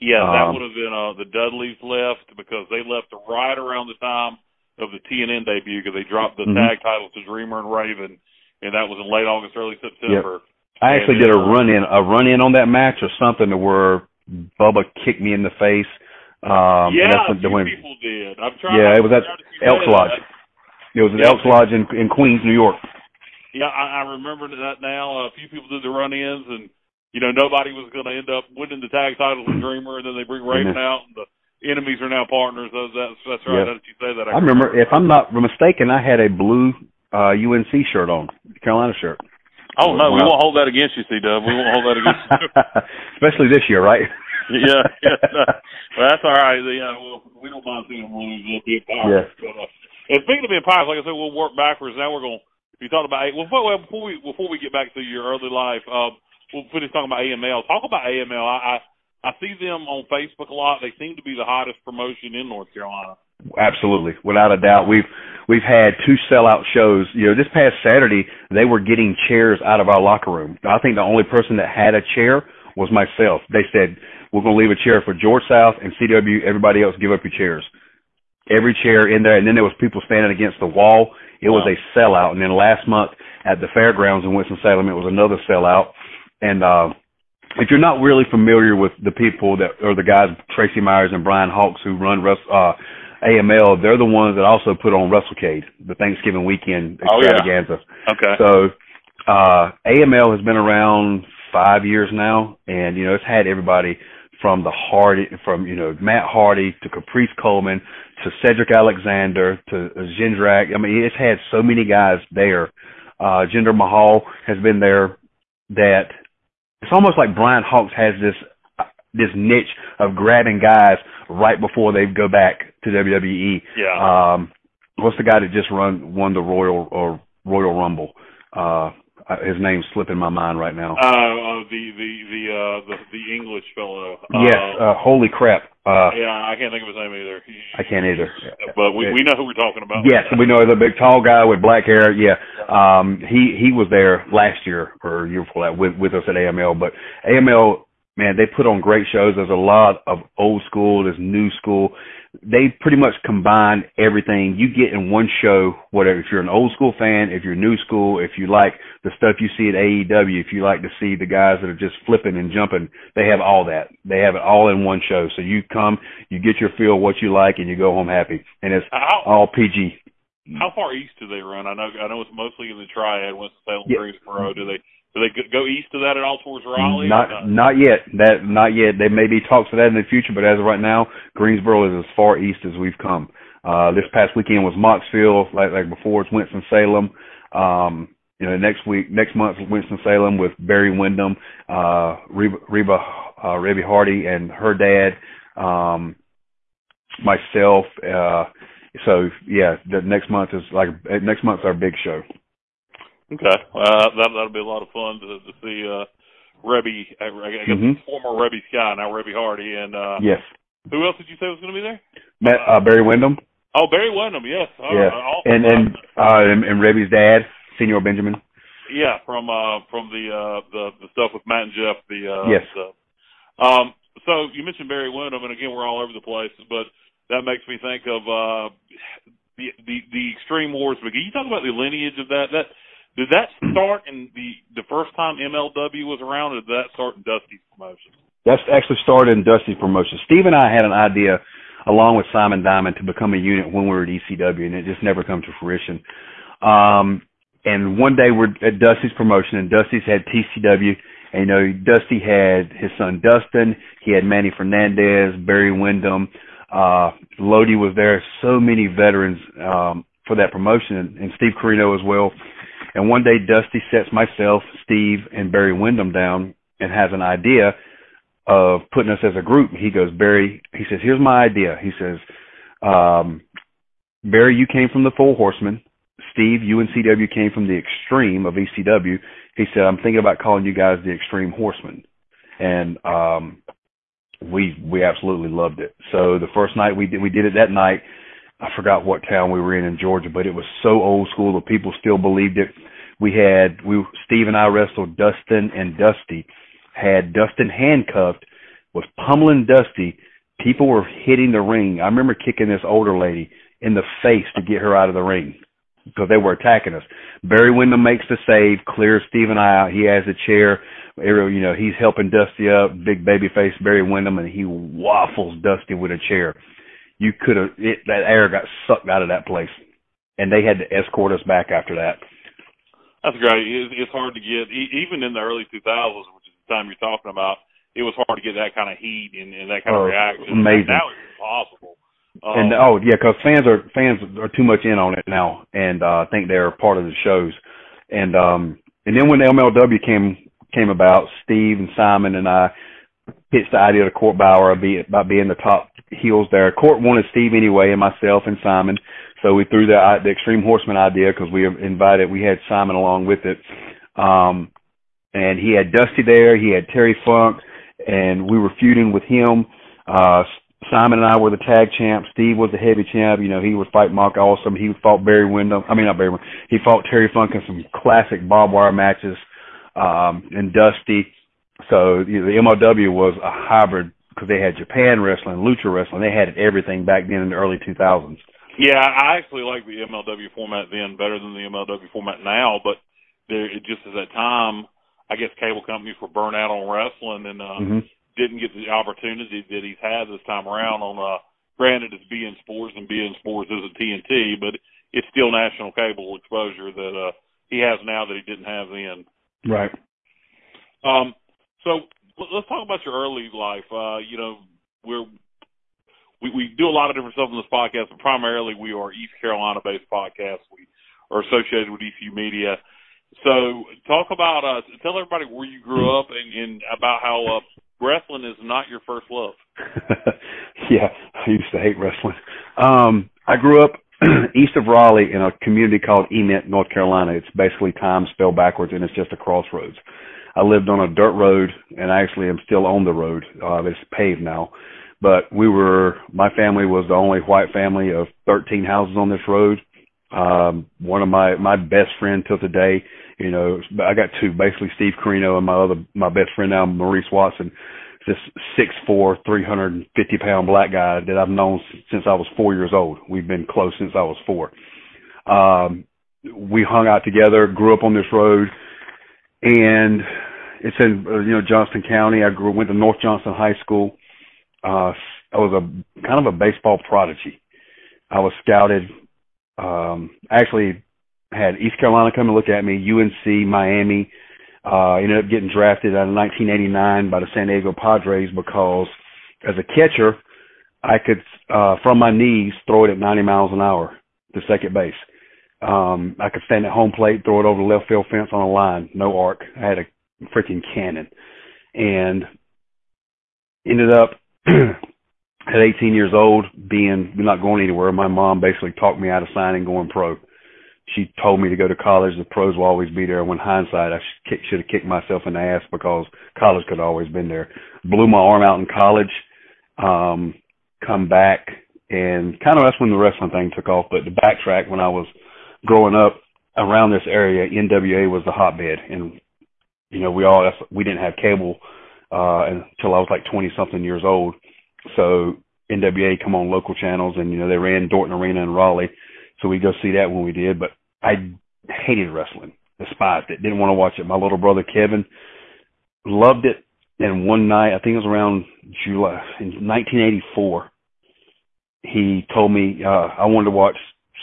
Yeah, that Um, would have been uh, the Dudleys left because they left right around the time of the TNN debut because they dropped the Mhm. tag titles to Dreamer and Raven, and that was in late August, early September. I actually And, did a uh, run in a run in on that match or something to where Bubba kicked me in the face um yeah, and that's a few when people did. I'm trying. Yeah, I'm it was at trying to Elks that. Lodge. it was at Yeah. Elks Lodge in, in Queens New York Yeah, I, I remember that now. A few people did the run-ins, and you know nobody was going to end up winning the tag titles with Dreamer, and then they bring Raven Mhm. out, and the enemies are now partners. That's that's, that's right. Yeah. Now that you say that, I remember, if I'm not mistaken, I had a blue uh UNC shirt on, Carolina shirt. Oh no, we won't hold that against you, C Dub. We won't hold that against you. Especially this year, right? yeah, yeah. Well, that's all right. Yeah, well, we don't mind seeing them lose. They'll be Yeah. But, uh, and speaking of being empowered, like I said, we'll work backwards. Now we're going. to be talking about well, before, well, before we before we get back to your early life, um, we'll finish talking about AML. Talk about AML. I, I I see them on Facebook a lot. They seem to be the hottest promotion in North Carolina. Absolutely, without a doubt. We've we've had two sellout shows. You know, this past Saturday they were getting chairs out of our locker room. I think the only person that had a chair was myself. They said we're going to leave a chair for George South and CW. Everybody else, give up your chairs. Every chair in there, and then there was people standing against the wall. It was a sellout. And then last month at the fairgrounds in Winston Salem, it was another sellout. And uh, if you're not really familiar with the people that or the guys Tracy Myers and Brian Hawks who run Rus- uh, AML, they're the ones that also put on WrestleCade, the Thanksgiving weekend Oh, yeah. extravaganza. Okay. So uh AML has been around five years now and you know it's had everybody from the Hardy from you know Matt Hardy to Caprice Coleman to Cedric Alexander to Jindrak. I mean it's had so many guys there. Uh Jinder Mahal has been there that it's almost like Brian Hawks has this this niche of grabbing guys right before they go back to WWE. Yeah. Um, what's the guy that just run won the Royal or Royal Rumble? Uh, his name's slipping my mind right now. Uh, uh the the the uh the, the English fellow. Yes. Uh, holy crap. Uh, yeah, I can't think of his name either. I can't either. But we we know who we're talking about. Yes, we know the big tall guy with black hair. Yeah. Um, he he was there last year or year before that with with us at AML. But AML man, they put on great shows. There's a lot of old school, there's new school. They pretty much combine everything you get in one show, whatever. If you're an old school fan, if you're new school, if you like the stuff you see at AEW, if you like to see the guys that are just flipping and jumping, they have all that. They have it all in one show. So you come, you get your feel what you like, and you go home happy. And it's how, all PG. How far east do they run? I know, I know it's mostly in the Triad, Winston Salem, Yeah. Greensboro. Do they do they go east of that at all towards Raleigh? or Not not yet. That not yet. There may be talks of that in the future, but as of right now, Greensboro is as far east as we've come. Uh, this past weekend was Mocksville, like like before it's Winston Salem. Um, you know, next week, next month Winston Salem with Barry Windham, uh, Reba, Reba uh, Reby Hardy, and her dad, um, myself. Uh, so yeah, the next month is like next month's our big show. Okay, uh, that that'll be a lot of fun to, to see uh, Reby, I I guess Mhm. former Reby Sky, now Reby Hardy, and uh, Yes, who else did you say was going to be there? Matt, uh, Barry Windham. Oh, Barry Windham, yes. Oh, yeah, awesome. and and uh, and, and Reby's dad, Señor Benjamin. yeah, from uh, from the uh, the the stuff with Matt and Jeff. The uh, Yes. stuff. Um, so you mentioned Barry Windham, and again, we're all over the place, but that makes me think of uh, the the the Extreme Wars. But can you talk about the lineage of that? That did that start in the the first time MLW was around, or did that start in Dusty's promotion? That's actually started in Dusty's promotion. Steve and I had an idea, along with Simon Diamond, to become a unit when we were at ECW, and it just never come to fruition. Um, and one day we're at Dusty's promotion, and Dusty's had TCW, and you know Dusty had his son Dustin, he had Manny Fernandez, Barry Windham, uh, Lodi was there, so many veterans um, for that promotion, and, and Steve Corino as well. And one day Dusty sets myself, Steve, and Barry Windham down and has an idea of putting us as a group. He goes, Barry, he says, here's my idea. He says, um, Barry, you came from the Four Horsemen. Steve, you and CW came from the extreme of ECW. He said, I'm thinking about calling you guys the Extreme Horsemen. And um we we absolutely loved it. So the first night we did we did it that night. I forgot what town we were in in Georgia, but it was so old school that people still believed it. We had we Steve and I wrestled Dustin and Dusty. Had Dustin handcuffed, was pummeling Dusty. People were hitting the ring. I remember kicking this older lady in the face to get her out of the ring because they were attacking us. Barry Windham makes the save, clears Steve and I out. He has a chair. You know, he's helping Dusty up, big baby face Barry Windham, and he waffles Dusty with a chair. You could have, it, that air got sucked out of that place. And they had to escort us back after that. That's great. It's, hard to get, even in the early 2000s, which is the time you're talking about. It was hard to get that kind of heat and, and that kind Oh, of reaction. amazing. Now it's impossible. Um, and oh yeah, because fans are fans are too much in on it now, and uh, think they're part of the shows. And um, and then when the MLW came came about, Steve and Simon and I pitched the idea to Court Bauer about being the top heels there. Court wanted Steve anyway, and myself and Simon. So we threw the the Extreme Horseman idea because we invited we had Simon along with it. Um, and he had Dusty there, he had Terry Funk, and we were feuding with him. Uh, Simon and I were the tag champs. Steve was the heavy champ. You know, he would fight Mark Awesome. He fought Barry Windham. I mean, not Barry Windham. He fought Terry Funk in some classic barbed wire matches. Um, and Dusty. So you know, the MLW was a hybrid because they had Japan wrestling, lucha wrestling. They had everything back then in the early 2000s. Yeah, I actually like the MLW format then better than the MLW format now, but there it just at that time, I guess cable companies were burnt out on wrestling and uh hmm didn't get the opportunity that he's had this time around on uh granted it's beIN Sports and beIN Sports isn't TNT, but it's still national cable exposure that uh he has now that he didn't have then. Right. Um, so let's talk about your early life. Uh, you know, we're we we do a lot of different stuff on this podcast, but primarily we are East Carolina based podcast. We are associated with ECU Media. So talk about uh tell everybody where you grew up and, and about how uh, wrestling is not your first love. yeah, I used to hate wrestling. Um, I grew up east of Raleigh in a community called Emit, North Carolina. It's basically time spelled backwards, and it's just a crossroads. I lived on a dirt road, and I actually am still on the road. Uh, it's paved now, but we were. My family was the only white family of 13 houses on this road. Um, one of my my best friend till today, you know, I got two, basically Steve Corino and my other my best friend now, Maurice Watson this six four, three hundred and fifty pound black guy that I've known since I was four years old. We've been close since I was four. Um, we hung out together, grew up on this road, and it's in uh, you know Johnston County. I grew went to North Johnston High School. Uh, I was a kind of a baseball prodigy. I was scouted. Um, actually had East Carolina come and look at me, UNC, Miami, uh, ended up getting drafted in 1989 by the San Diego Padres because as a catcher, I could, uh, from my knees, throw it at 90 miles an hour to second base. Um, I could stand at home plate, throw it over the left field fence on a line, no arc. I had a freaking cannon and ended up at 18 years old being not going anywhere. My mom basically talked me out of signing going pro she told me to go to college. The pros will always be there. When hindsight, I should, have kicked myself in the ass because college could have always been there. Blew my arm out in college. Um, come back and kind of that's when the wrestling thing took off. But the backtrack, when I was growing up around this area, NWA was the hotbed, and you know we all we didn't have cable uh, until I was like twenty something years old. So NWA come on local channels, and you know they ran Dorton Arena in Raleigh so we go see that when we did. But I hated wrestling, despised it, didn't want to watch it. My little brother Kevin loved it. And one night, I think it was around July in 1984, he told me uh, I wanted to watch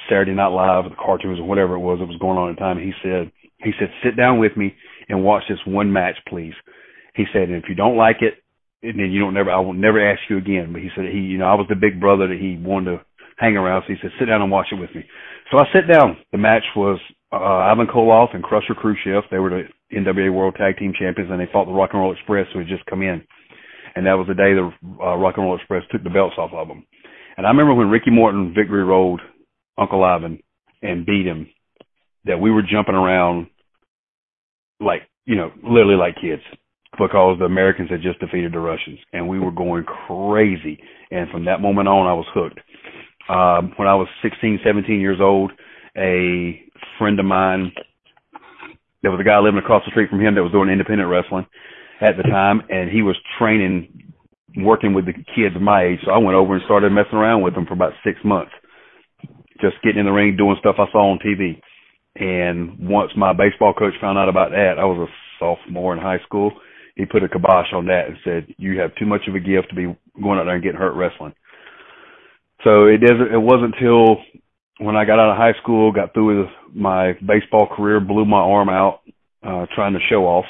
Saturday Night Live, or the cartoons, or whatever it was that was going on at the time. He said, he said, sit down with me and watch this one match, please. He said, and if you don't like it, and then you don't never, I will never ask you again. But he said he, you know, I was the big brother that he wanted to hang around. So he said, sit down and watch it with me. So I sit down. The match was uh, Ivan Koloff and Crusher Khrushchev. They were the NWA World Tag Team Champions, and they fought the Rock and Roll Express, who had just come in. And that was the day the uh, Rock and Roll Express took the belts off of them. And I remember when Ricky Morton victory rolled Uncle Ivan and beat him, that we were jumping around like, you know, literally like kids because the Americans had just defeated the Russians and we were going crazy. And from that moment on, I was hooked. Um, when I was 16, 17 years old, a friend of mine, there was a guy living across the street from him that was doing independent wrestling at the time, and he was training, working with the kids my age. So I went over and started messing around with them for about six months, just getting in the ring, doing stuff I saw on TV. And once my baseball coach found out about that, I was a sophomore in high school. He put a kibosh on that and said, "You have too much of a gift to be going out there and getting hurt wrestling." So it doesn't. It wasn't until when I got out of high school, got through with my baseball career, blew my arm out uh, trying to show off,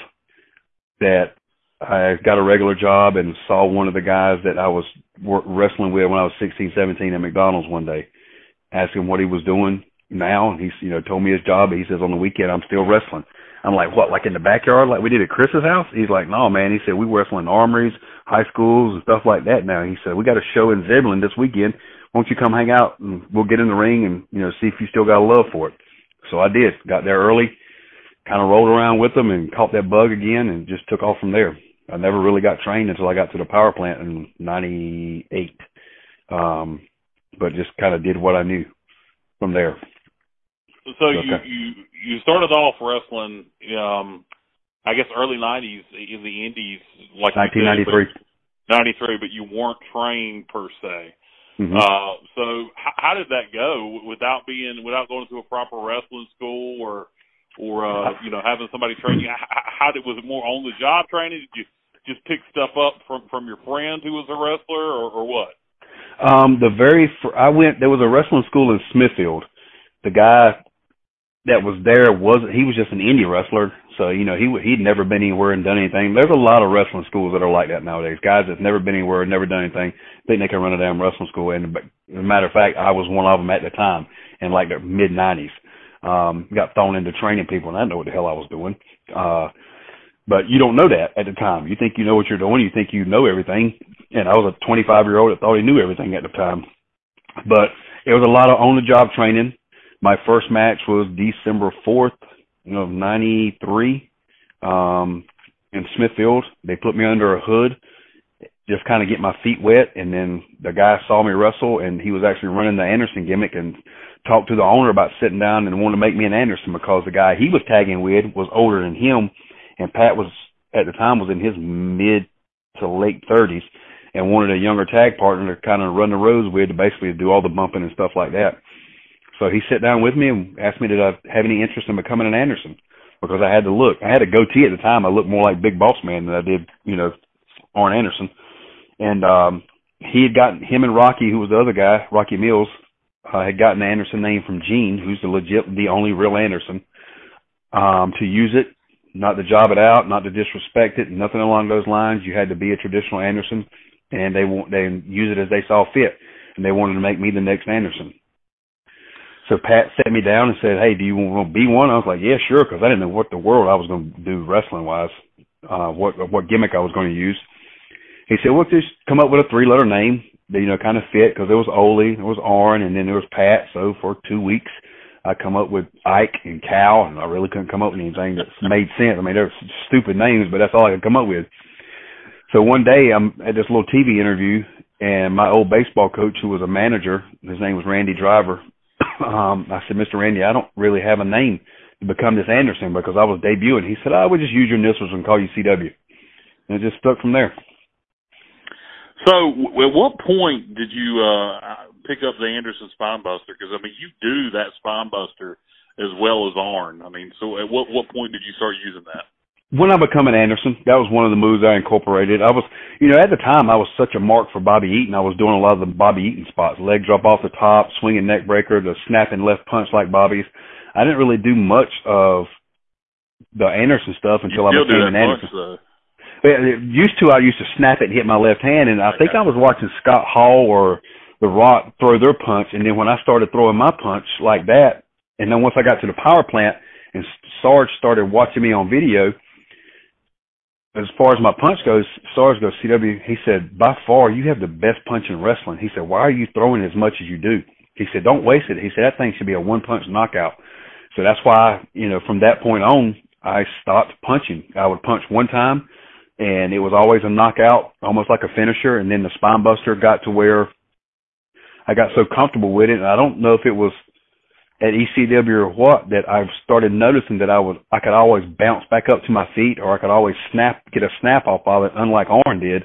that I got a regular job and saw one of the guys that I was wrestling with when I was 16, 17 at McDonald's one day. Asked him what he was doing now, and he's you know told me his job. He says on the weekend I'm still wrestling. I'm like, what? Like in the backyard, like we did at Chris's house? He's like, no, man. He said we wrestle in armories, high schools, and stuff like that. Now he said we got a show in Zebulon this weekend won't you come hang out and we'll get in the ring and you know see if you still got a love for it. So I did. Got there early, kind of rolled around with them and caught that bug again and just took off from there. I never really got trained until I got to the power plant in '98, um, but just kind of did what I knew from there. So okay. you you you started off wrestling, um, I guess early '90s in the Indies, like 1993. 93, but you weren't trained per se. Mm-hmm. Uh, so how, how did that go without being without going to a proper wrestling school or or uh, you know having somebody train you? How, how did was it more on the job training? Did you just pick stuff up from from your friend who was a wrestler or, or what? Um, the very fr- I went there was a wrestling school in Smithfield. The guy that was there was he was just an indie wrestler, so you know he he'd never been anywhere and done anything. There's a lot of wrestling schools that are like that nowadays. Guys that's never been anywhere, never done anything, think they can run a damn wrestling school. And as a matter of fact, I was one of them at the time in like the mid '90s. Um, got thrown into training people, and I didn't know what the hell I was doing. Uh, but you don't know that at the time. You think you know what you're doing. You think you know everything. And I was a 25 year old that thought he knew everything at the time. But it was a lot of on the job training. My first match was December 4th, you know, 93, um, in Smithfield. They put me under a hood, just kind of get my feet wet. And then the guy saw me wrestle and he was actually running the Anderson gimmick and talked to the owner about sitting down and wanted to make me an Anderson because the guy he was tagging with was older than him. And Pat was, at the time, was in his mid to late 30s and wanted a younger tag partner to kind of run the roads with to basically do all the bumping and stuff like that. So he sat down with me and asked me did I have any interest in becoming an Anderson because I had to look. I had a goatee at the time. I looked more like Big Boss Man than I did, you know, Arn Anderson. And um he had gotten him and Rocky, who was the other guy, Rocky Mills, uh, had gotten the Anderson name from Gene, who's the legit, the only real Anderson, um, to use it, not to job it out, not to disrespect it, nothing along those lines. You had to be a traditional Anderson and they want they use it as they saw fit, and they wanted to make me the next Anderson. So Pat sat me down and said, "Hey, do you want to be one?" I was like, "Yeah, sure," because I didn't know what the world I was going to do wrestling wise, uh, what what gimmick I was going to use. He said, "Well, just come up with a three letter name that you know kind of fit because there was Ole, there was Arn, and then there was Pat." So for two weeks, I come up with Ike and Cal, and I really couldn't come up with anything that made sense. I mean, they're stupid names, but that's all I could come up with. So one day I'm at this little TV interview and my old baseball coach who was a manager, his name was Randy Driver. um, I said, Mr. Randy, I don't really have a name to become this Anderson because I was debuting. He said, I would just use your initials and call you CW. And it just stuck from there. So, at what point did you uh pick up the Anderson Spinebuster? Because I mean, you do that Spinebuster as well as Arn. I mean, so at what what point did you start using that? When I become an Anderson, that was one of the moves I incorporated. I was, you know, at the time I was such a mark for Bobby Eaton. I was doing a lot of the Bobby Eaton spots, leg drop off the top, swinging neck breaker, the snapping left punch like Bobby's. I didn't really do much of the Anderson stuff until I became an Anderson. Much, uh, used to, I used to snap it and hit my left hand, and I think I was watching Scott Hall or The Rock throw their punch, and then when I started throwing my punch like that, and then once I got to the power plant and Sarge started watching me on video as far as my punch goes, Sarge goes, CW, he said, by far, you have the best punch in wrestling. He said, why are you throwing as much as you do? He said, don't waste it. He said, that thing should be a one punch knockout. So that's why, you know, from that point on, I stopped punching. I would punch one time and it was always a knockout, almost like a finisher. And then the spine buster got to where I got so comfortable with it. And I don't know if it was at ECW or what that I started noticing that I was I could always bounce back up to my feet or I could always snap get a snap off of it, unlike Arn did.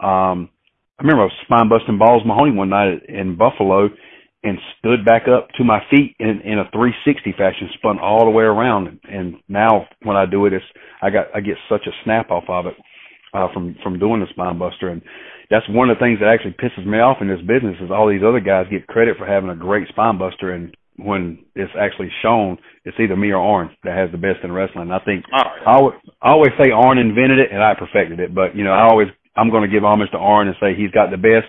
Um, I remember I was spine busting balls Mahoney one night in Buffalo and stood back up to my feet in, in a 360 fashion, spun all the way around. And now when I do it, it's I got I get such a snap off of it uh, from from doing the spine buster, and that's one of the things that actually pisses me off in this business is all these other guys get credit for having a great spine buster, and when it's actually shown, it's either me or Arn that has the best in wrestling. I think oh, yeah. I, always, I always say Arn invented it and I perfected it, but you know I always I'm going to give homage to Arn and say he's got the best,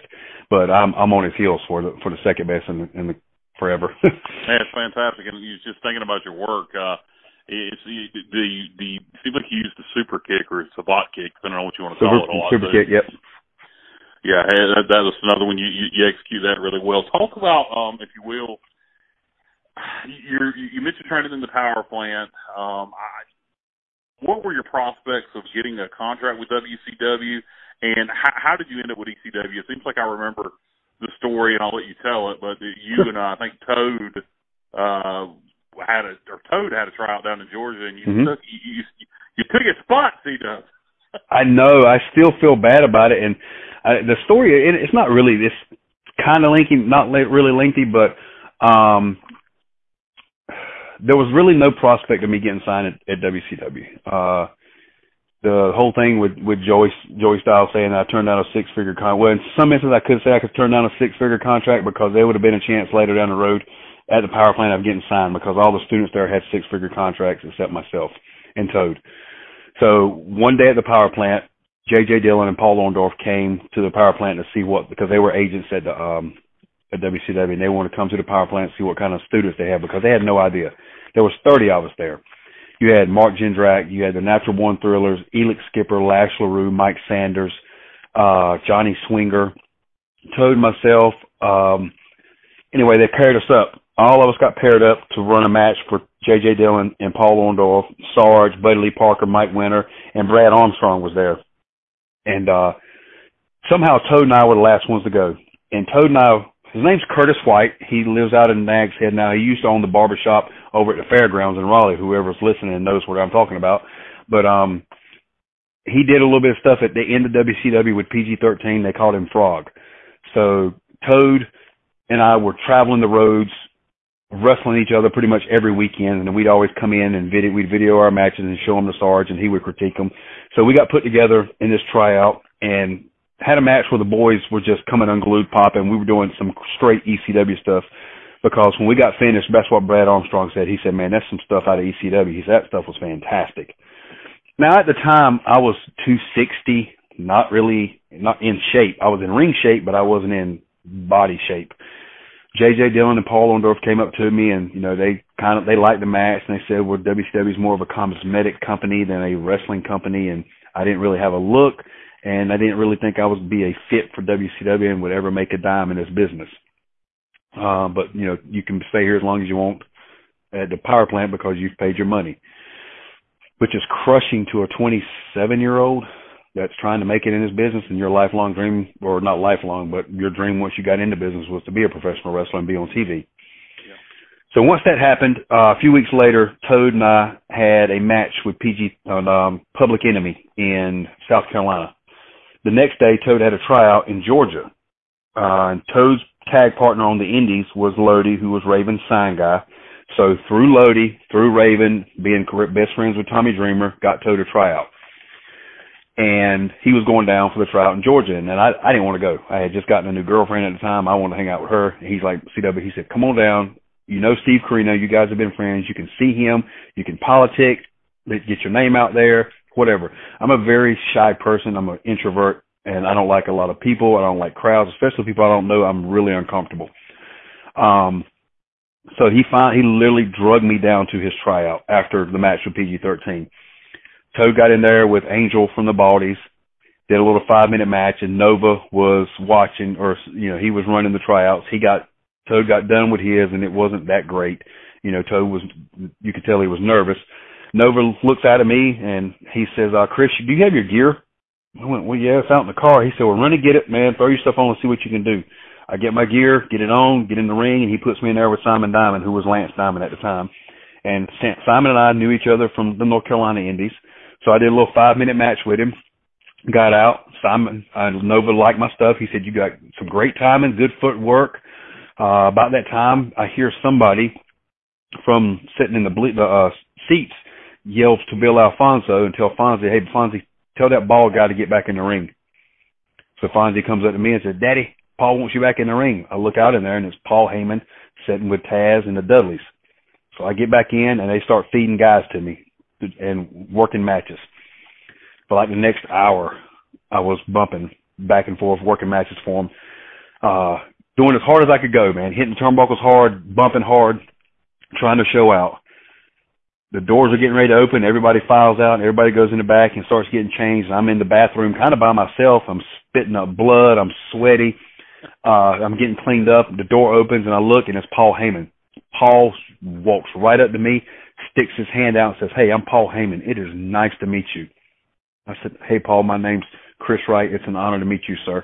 but I'm I'm on his heels for the for the second best in the, in the forever. That's fantastic, and you just thinking about your work. uh it's the the the seems like you use the super kick or it's a bot kick, depending on what you want to super, call it. A lot super kick, yep. Yeah, that, that was another one you, you you execute that really well. Talk about, um, if you will, you're, you mentioned training in the power plant. Um, I, what were your prospects of getting a contract with WCW, and how, how did you end up with ECW? It seems like I remember the story, and I'll let you tell it. But you and I, I think Toad uh, had a or Toad had a tryout down in Georgia, and you mm-hmm. took you, you, you took his spot. C Dub. I know. I still feel bad about it, and uh, the story. It, it's not really this kind of lengthy, not really lengthy, but um there was really no prospect of me getting signed at, at WCW. Uh, the whole thing with with Joey Joey Styles saying I turned down a six figure contract. Well, in some instances, I could say I could turn down a six figure contract because there would have been a chance later down the road at the power plant of getting signed because all the students there had six figure contracts except myself and Toad. So one day at the power plant, J.J. Dillon and Paul Orndorff came to the power plant to see what because they were agents at the um at WCW and they wanted to come to the power plant and see what kind of students they had because they had no idea. There was 30 of us there. You had Mark Jindrak, you had the Natural Born Thrillers, Elix Skipper, Lash LaRue, Mike Sanders, uh, Johnny Swinger, Toad, myself. Um, anyway, they paired us up. All of us got paired up to run a match for J.J. Dillon and Paul Orndorff, Sarge, Buddy Lee Parker, Mike Winter, and Brad Armstrong was there. And uh, somehow Toad and I were the last ones to go. And Toad and I, his name's Curtis White. He lives out in Nags Head now. He used to own the barber shop over at the fairgrounds in Raleigh. Whoever's listening knows what I'm talking about. But um, he did a little bit of stuff at the end of WCW with PG-13. They called him Frog. So Toad and I were traveling the roads, wrestling each other pretty much every weekend, and we'd always come in and video, we'd video our matches and show them to Sarge, and he would critique them. So we got put together in this tryout and had a match where the boys were just coming unglued, popping. We were doing some straight ECW stuff because when we got finished, that's what Brad Armstrong said. He said, "Man, that's some stuff out of ECW." He said that stuff was fantastic. Now at the time, I was 260, not really not in shape. I was in ring shape, but I wasn't in body shape. JJ Dillon and Paul Orndorff came up to me and, you know, they kind of, they liked the match and they said, well, WCW is more of a cosmetic company than a wrestling company. And I didn't really have a look and I didn't really think I would be a fit for WCW and would ever make a dime in this business. Uh, but, you know, you can stay here as long as you want at the power plant because you've paid your money, which is crushing to a 27 year old that's trying to make it in this business and your lifelong dream, or not lifelong, but your dream once you got into business was to be a professional wrestler and be on TV. Yeah. So once that happened, uh, a few weeks later, Toad and I had a match with PG on um, Public Enemy in South Carolina. The next day, Toad had a tryout in Georgia, uh, and Toad's tag partner on the Indies was Lodi, who was Raven's sign guy. So through Lodi, through Raven, being best friends with Tommy Dreamer, got Toad a tryout and he was going down for the tryout in Georgia, and I I didn't want to go. I had just gotten a new girlfriend at the time. I wanted to hang out with her. And he's like, CW. He said, "Come on down. You know Steve Corino. You guys have been friends. You can see him. You can politic. Get your name out there. Whatever. I'm a very shy person. I'm an introvert, and I don't like a lot of people. I don't like crowds, especially people I don't know. I'm really uncomfortable. Um, so he found he literally drugged me down to his tryout after the match with PG-13 Toad got in there with Angel from the Baldies, did a little five minute match, and Nova was watching, or you know, he was running the tryouts. He got Toad got done with his, and it wasn't that great. You know, Toad was, you could tell he was nervous. Nova looks out at me and he says, uh, Chris, do you have your gear? I went, well, yeah, it's out in the car. He said, well, run and get it, man. Throw your stuff on and see what you can do. I get my gear, get it on, get in the ring, and he puts me in there with Simon Diamond, who was Lance Diamond at the time. And Simon and I knew each other from the North Carolina Indies. So I did a little five minute match with him. Got out. Simon uh, Nova liked my stuff. He said you got some great timing, good footwork. Uh, about that time, I hear somebody from sitting in the ble- the uh, seats yells to Bill Alfonso and tell Fonzie, "Hey, Fonzie, tell that bald guy to get back in the ring." So Fonzie comes up to me and says, "Daddy, Paul wants you back in the ring." I look out in there and it's Paul Heyman sitting with Taz and the Dudleys. So I get back in and they start feeding guys to me and working matches. For like the next hour, I was bumping back and forth, working matches for him, uh, doing as hard as I could go, man, hitting turnbuckles hard, bumping hard, trying to show out. The doors are getting ready to open. Everybody files out. And everybody goes in the back and starts getting changed. And I'm in the bathroom, kind of by myself. I'm spitting up blood. I'm sweaty. Uh, I'm getting cleaned up. The door opens and I look and it's Paul Heyman. Paul walks right up to me, sticks his hand out and says, Hey, I'm Paul Heyman. It is nice to meet you. I said, Hey, Paul, my name's Chris Wright. It's an honor to meet you, sir.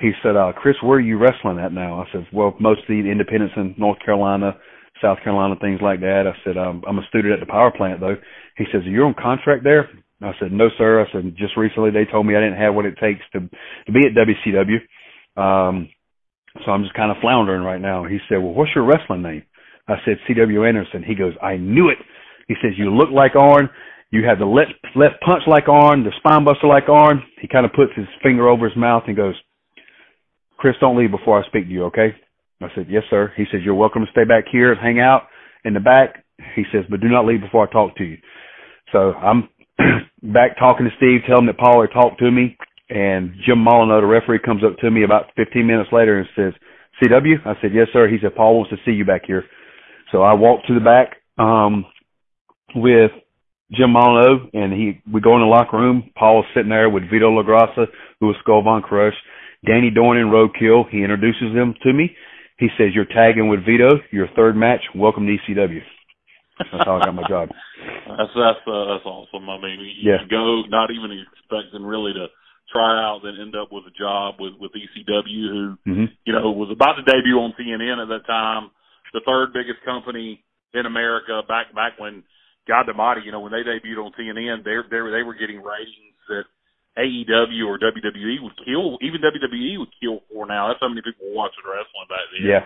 He said, uh, Chris, where are you wrestling at now? I said, Well, mostly the independents in North Carolina, South Carolina, things like that. I said, um, I'm a student at the power plant, though. He says, You're on contract there? I said, No, sir. I said, Just recently they told me I didn't have what it takes to to be at WCW. Um, so I'm just kind of floundering right now. He said, Well, what's your wrestling name? I said, C.W. Anderson. He goes, I knew it. He says, you look like Arn. You have the left, left punch like Arn, the spine buster like Arn. He kind of puts his finger over his mouth and goes, Chris, don't leave before I speak to you, okay? I said, yes, sir. He says, you're welcome to stay back here and hang out in the back. He says, but do not leave before I talk to you. So I'm back talking to Steve, telling him that Paul had talked to me. And Jim Molyneux, the referee, comes up to me about 15 minutes later and says, CW? I said, yes, sir. He said, Paul wants to see you back here. So I walked to the back um, with Jim Molyneux, and he we go in the locker room. Paul's sitting there with Vito LoGrasso, who was Skull Von Crush, Danny Doring and Roadkill. He introduces them to me. He says, "You're tagging with Vito. Your third match. Welcome to ECW." That's how I got my job. That's that's uh, that's awesome. I mean, you Yeah. go not even expecting really to try out, then end up with a job with with ECW, who hmm you know was about to debut on TNN at that time, the third biggest company in America back back when God Almighty, you know, when they debuted on TNN, they they they were getting ratings that AEW or WWE would kill, even WWE would kill for now. That's how many people were watching wrestling back then. Yeah.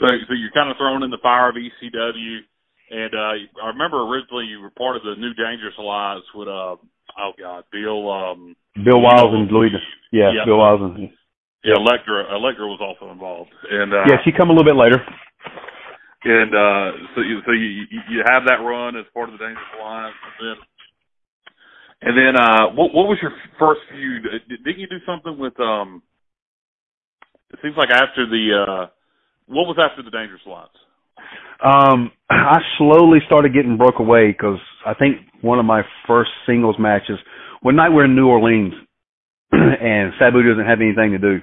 So so you're kind of thrown in the fire of ECW. And uh I remember originally you were part of the New Dangerous Alliance with uh oh god, Bill um Bill Wiles and Louis. Yeah, Yeah. Bill Wiles and yeah, Elektra Elektra was also involved. And uh yeah, she come a little bit later. and uh so you so you you you have that run as part of the Dangerous Alliance and then and then uh what what was your first feud? Did- Didn't you do something with um it seems like after the uh what was after the Dangerous Alliance? Um, I slowly started getting broke away because I think one of my first singles matches, one night we're in New Orleans and Sabu doesn't have anything to do.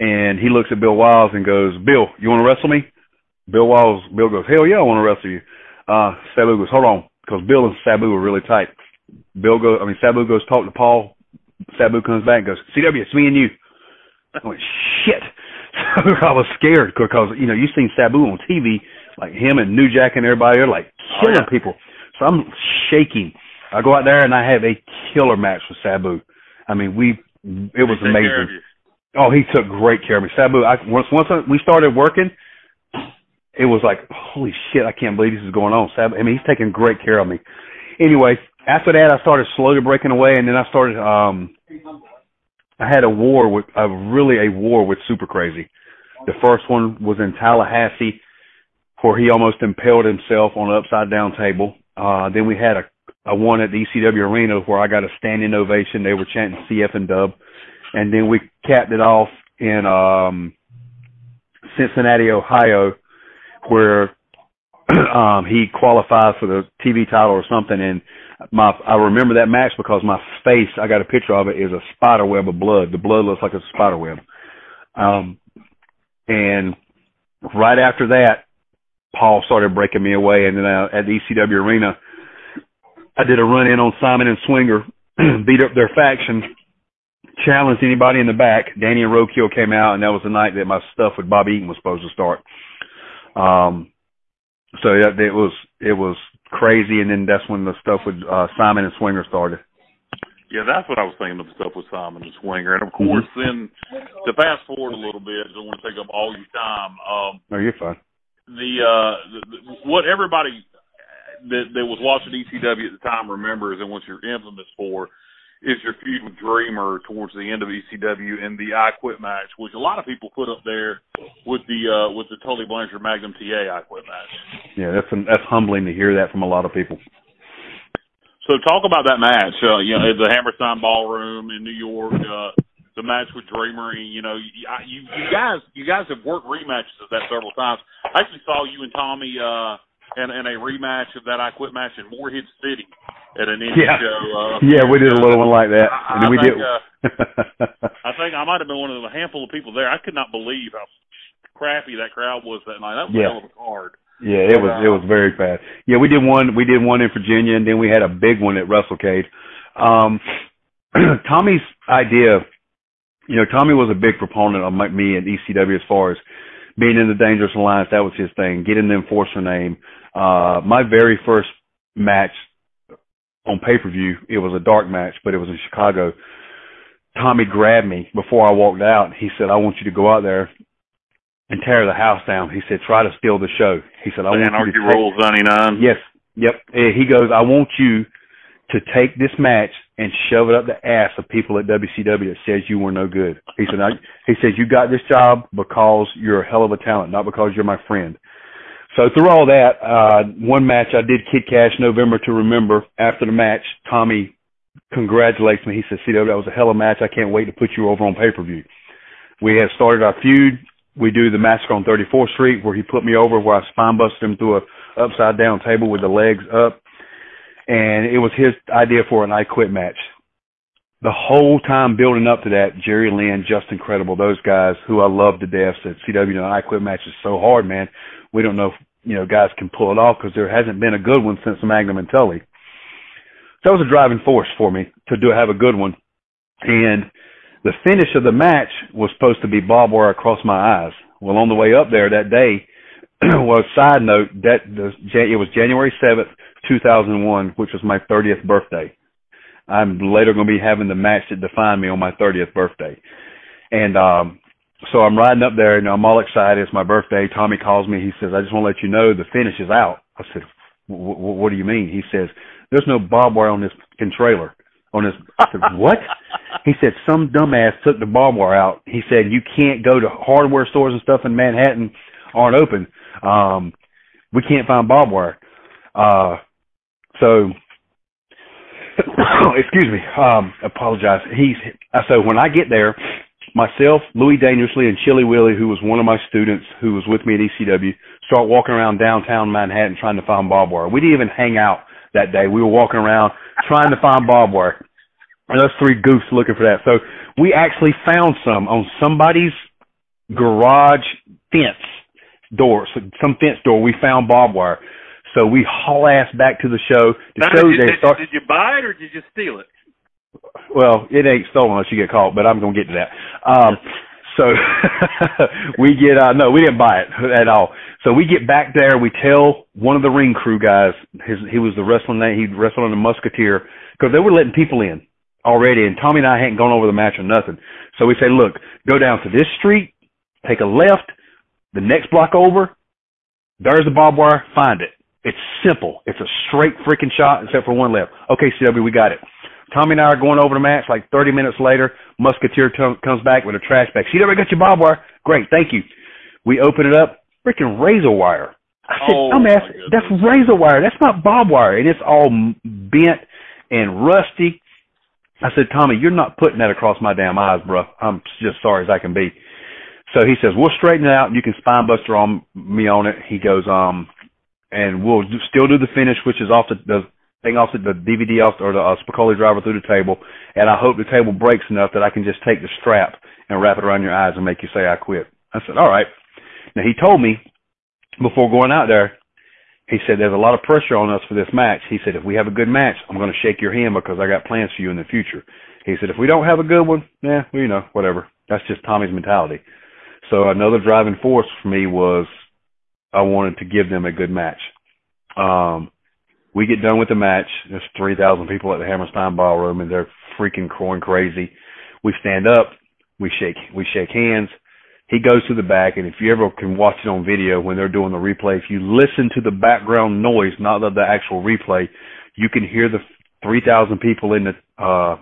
And he looks at Bill Wiles and goes, Bill, you want to wrestle me? Bill Wiles, Bill goes, hell yeah, I want to wrestle you. Uh, Sabu goes, hold on, because Bill and Sabu were really tight. Bill goes, I mean, Sabu goes talk to Paul. Sabu comes back and goes, CW, it's me and you. I went, shit. So I was scared because, you know, you've seen Sabu on TV, like him and New Jack and everybody are like oh, killing yeah. people. So I'm shaking. I go out there and I have a killer match with Sabu. I mean, we, it was Take care of amazing. Oh, he took great care of me. Sabu, I, once once I, we started working, it was like, holy shit, I can't believe this is going on. Sabu, I mean, he's taking great care of me. Anyway, after that, I started slowly breaking away, and then I started. um I had a war with, a really a war with Super Crazy. The first one was in Tallahassee, where he almost impaled himself on an upside down table. Uh, then we had a, a one at the ECW arena where I got a standing ovation. They were chanting CF and Dub, and then we capped it off in um, Cincinnati, Ohio, where um, he qualified for the TV title or something. And my I remember that match because my face, I got a picture of it, is a spider web of blood. The blood looks like a spider web. Um, and right after that, Paul started breaking me away, and then uh, at the ECW arena, I did a run in on Simon and Swinger, beat up their faction, challenged anybody in the back. Danny and Roadkill came out, and that was the night that my stuff with Bob Eaton was supposed to start. Um, so that it was it was crazy, and then that's when the stuff with uh, Simon and Swinger started. Yeah, that's what I was thinking of the stuff with Simon and Swinger. And of course, then to fast forward a little bit, I don't want to take up all your time. Um, No, you're fine. the, uh, the, the what everybody that, that was watching ECW at the time remembers, and what you're infamous for, is your feud with Dreamer towards the end of ECW and the I Quit match, which a lot of people put up there with the uh, with the Tully Blanchard Magnum TA I Quit match. Yeah, that's that's humbling to hear that from a lot of people. So talk about that match. Uh, you know, the Hammerstein Ballroom in New York. Uh, the match with Dreamer. and, You know, you, you you guys you guys have worked rematches of that several times. I actually saw you and Tommy uh, in, in a rematch of that I Quit match in Morehead City at an indie Yeah. show. Uh, Yeah, we did a little one like that, I- and I we think, did. uh, I think I might have been one of the handful of people there. I could not believe how crappy that crowd was that night. That was Yeah. a hell of a card. Yeah, it was it was very bad. Yeah, we did one we did one in Virginia and then we had a big one at WrestleCade. Um Tommy's idea, you know, Tommy was a big proponent of me and ECW as far as being in the Dangerous Alliance. That was his thing. Getting the enforcer name. Uh my very first match on pay per view, it was a dark match, but it was in Chicago. Tommy grabbed me before I walked out. He said, "I want you to go out there and tear the house down." He said, "Try to steal the show." He said, "I The want Anarchy you to take- Rules ninety nine. Yes. Yep. He goes, I want you to take this match and shove it up the ass of people at WCW that says you were no good. He said, I, he says, you got this job because you're a hell of a talent, not because you're my friend. So through all that, uh, one match I did Kid Cash November to remember. After the match, Tommy congratulates me. He says, CW, that was a hell of a match. I can't wait to put you over on pay-per-view. We have started our feud. We do the massacre on 34th Street where he put me over where I spine busted him through a upside down table with the legs up. and it was his idea for an I Quit match. The whole time building up to that, Jerry Lynn, Justin Credible, those guys who I love to death said, CW, an I Quit match is so hard, man. We don't know if, you know, guys can pull it off because there hasn't been a good one since Magnum and Tully. So that was a driving force for me to do have a good one. And the finish of the match was supposed to be barbed wire across my eyes. Well, on the way up there that day, well, side note, that the, it was January 7th, 2001, which was my 30th birthday. I'm later going to be having the match that defined me on my 30th birthday. And, um, so I'm riding up there and I'm all excited. It's my birthday. Tommy calls me. He says, I just want to let you know the finish is out. I said, what do you mean? He says, there's no barbed wire on this trailer. On this, I said, what? He said, some dumbass took the barbed wire out. He said, you can't go to hardware stores and stuff in Manhattan aren't open. Um, we can't find barbed wire. Uh, so, excuse me. Um, apologize. He's I so when I get there, myself, Louis Dangerously, and Chili Willie, who was one of my students who was with me at ECW, start walking around downtown Manhattan trying to find barbed wire. We didn't even hang out that day. We were walking around trying to find barbed wire. And those three goofs looking for that. So we actually found some on somebody's garage fence door, some fence door. We found barbed wire. So we haul ass back to the show. Now, show did, they did, start. Did you buy it or did you steal it? Well, it ain't stolen unless you get caught, but I'm gonna get to that. Um, so we get uh no, we didn't buy it at all. So we get back there, we tell one of the ring crew guys, his he was the wrestling name, he wrestled on the Musketeer, because they were letting people in already, and Tommy and I hadn't gone over the match or nothing. So we say, look, go down to this street, take a left, the next block over, there's the barbed wire, find it. It's simple. It's a straight freaking shot except for one left. Okay, CW, we got it. Tommy and I are going over the match. Like 30 minutes later, Musketeer t- comes back with a trash bag. CW, got your barbed wire. Great, thank you. We open it up. Freaking razor wire. I said, Oh, my goodness. that's razor wire. That's not barbed wire. And it's all bent and rusty. I said, Tommy, you're not putting that across my damn eyes, bro. I'm just sorry as I can be. So he says, we'll straighten it out. You can spine buster on me on it. He goes, um, and we'll do, still do the finish, which is off the, the thing off the, the DVD off or the uh, Spicolli driver through the table. And I hope the table breaks enough that I can just take the strap and wrap it around your eyes and make you say I quit. I said, all right. Now he told me before going out there, he said, there's a lot of pressure on us for this match. He said, if we have a good match, I'm going to shake your hand because I got plans for you in the future. He said, if we don't have a good one, yeah, well, you know, whatever. That's just Tommy's mentality. So another driving force for me was I wanted to give them a good match. Um, we get done with the match. There's 3,000 people at the Hammerstein Ballroom, and they're freaking going crazy. We stand up, we shake, we shake hands. He goes to the back, and if you ever can watch it on video when they're doing the replay, if you listen to the background noise, not the, the actual replay, you can hear the 3,000 people in the uh,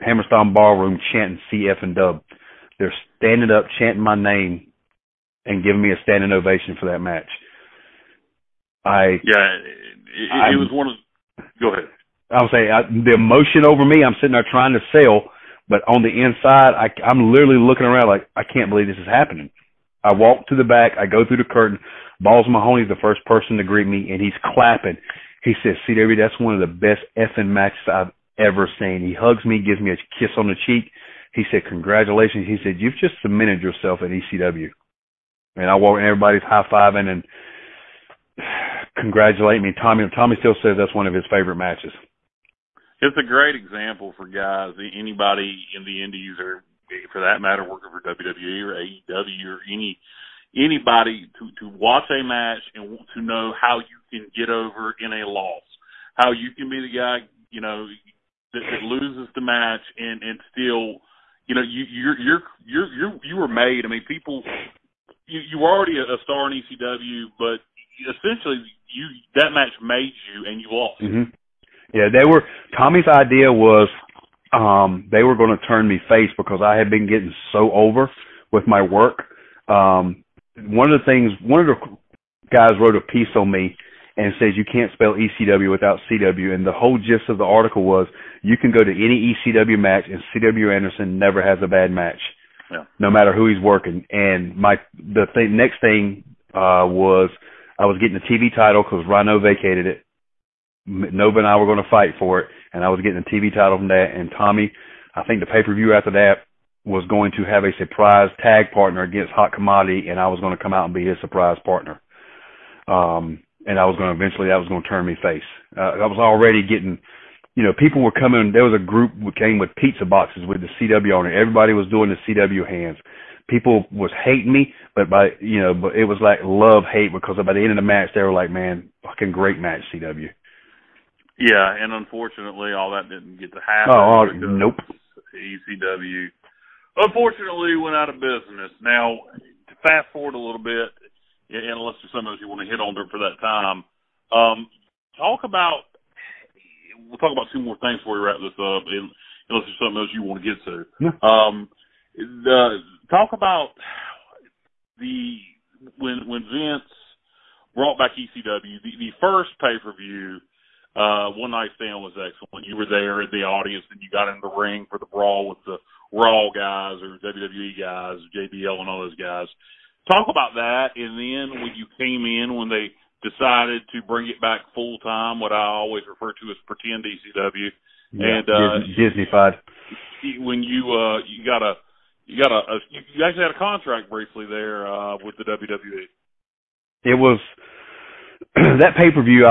Hammerstein Ballroom chanting CF and Dub. They're standing up, chanting my name, and giving me a standing ovation for that match. I Yeah, it, it, was one of. Go ahead. I'll say I, the emotion over me. I'm sitting there trying to sell, but on the inside, I, I'm literally looking around like I can't believe this is happening. I walk to the back. I go through the curtain. Balls Mahoney's the first person to greet me, and he's clapping. He says, "CW, that's one of the best effing matches I've ever seen." He hugs me, gives me a kiss on the cheek. He said, "Congratulations." He said, "You've just cemented yourself at ECW." And I walk, and everybody's high fiving and congratulating me. Tommy, Tommy still says that's one of his favorite matches. It's a great example for guys, anybody in the indies or for that matter working for WWE or AEW or any anybody to to watch a match and want to know how you can get over in a loss, how you can be the guy you know that, that loses the match and and still you know you you're you're you're you're you were made. I mean, people you you were already a star in ECW, but essentially you that match made you and you lost. hmm Yeah, they were. Tommy's idea was um they were going to turn me face because I had been getting so over with my work. Um one of the things, one of the guys wrote a piece on me and says you can't spell ECW without CW, and the whole gist of the article was you can go to any ECW match and CW Anderson never has a bad match, Yeah. no matter who he's working. And my the thing next thing uh was I was getting a TV title because Rhino vacated it, Nova and I were going to fight for it, and I was getting a TV title from that. And Tommy, I think the pay per view after that was going to have a surprise tag partner against Hot Commodity, and I was going to come out and be his surprise partner. Um, and I was going to eventually that was going to turn me face. Uh, I was already getting, you know, people were coming. There was a group who came with pizza boxes with the CW on it. Everybody was doing the CW hands. People was hating me, but by you know, but it was like love hate because by the end of the match they were like, man, fucking great match, CW. Yeah, and unfortunately, all that didn't get to happen. Oh, oh nope. ECW unfortunately went out of business. Now, to fast forward a little bit, and unless there's something else you want to hit on for that time, um, talk about. We'll talk about two more things before we wrap this up, and unless there's something else you want to get to. Yeah. Um, the talk about the when when Vince brought back ECW, the, the first pay per view. Uh, one night stand was excellent. You were there in the audience, and you got in the ring for the brawl with the Raw guys or WWE guys, JBL and all those guys. Talk about that, and then when you came in, when they decided to bring it back full time, what I always refer to as pretend ECW, yeah, and uh, Disneyfied. When you uh, you got a you got a, a you actually had a contract briefly there uh, with the WWE. It was that pay per view.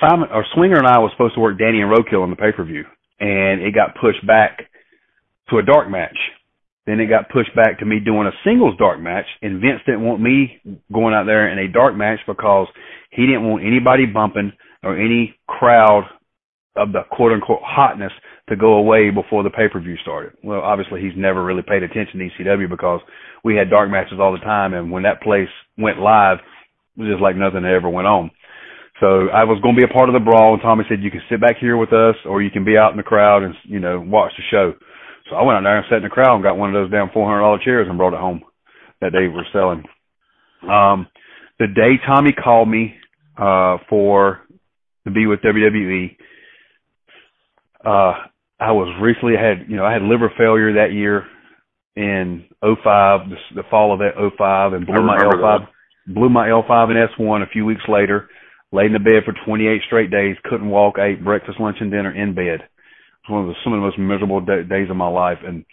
Simon or Swinger and I was supposed to work Danny and Roadkill on the pay per view, and it got pushed back to a dark match. Then it got pushed back to me doing a singles dark match, and Vince didn't want me going out there in a dark match because he didn't want anybody bumping or any crowd of the quote unquote hotness to go away before the pay per view started. Well, obviously he's never really paid attention to ECW because we had dark matches all the time, and when that place went live, it was just like nothing ever went on. So I was going to be a part of the brawl, and Tommy said you can sit back here with us, or you can be out in the crowd and you know watch the show. So I went out there and sat in the crowd and got one of those damn four hundred dollar chairs and brought it home that they were selling. Um, the day Tommy called me uh, for to be with WWE, uh, I was recently I had you know I had liver failure that year in '05, the, the fall of that '05, and blew my L5 that. blew my L5 and S1 a few weeks later. Laid in the bed for 28 straight days, couldn't walk, ate breakfast, lunch, and dinner in bed it was one of the some of the most miserable day, days of my life. And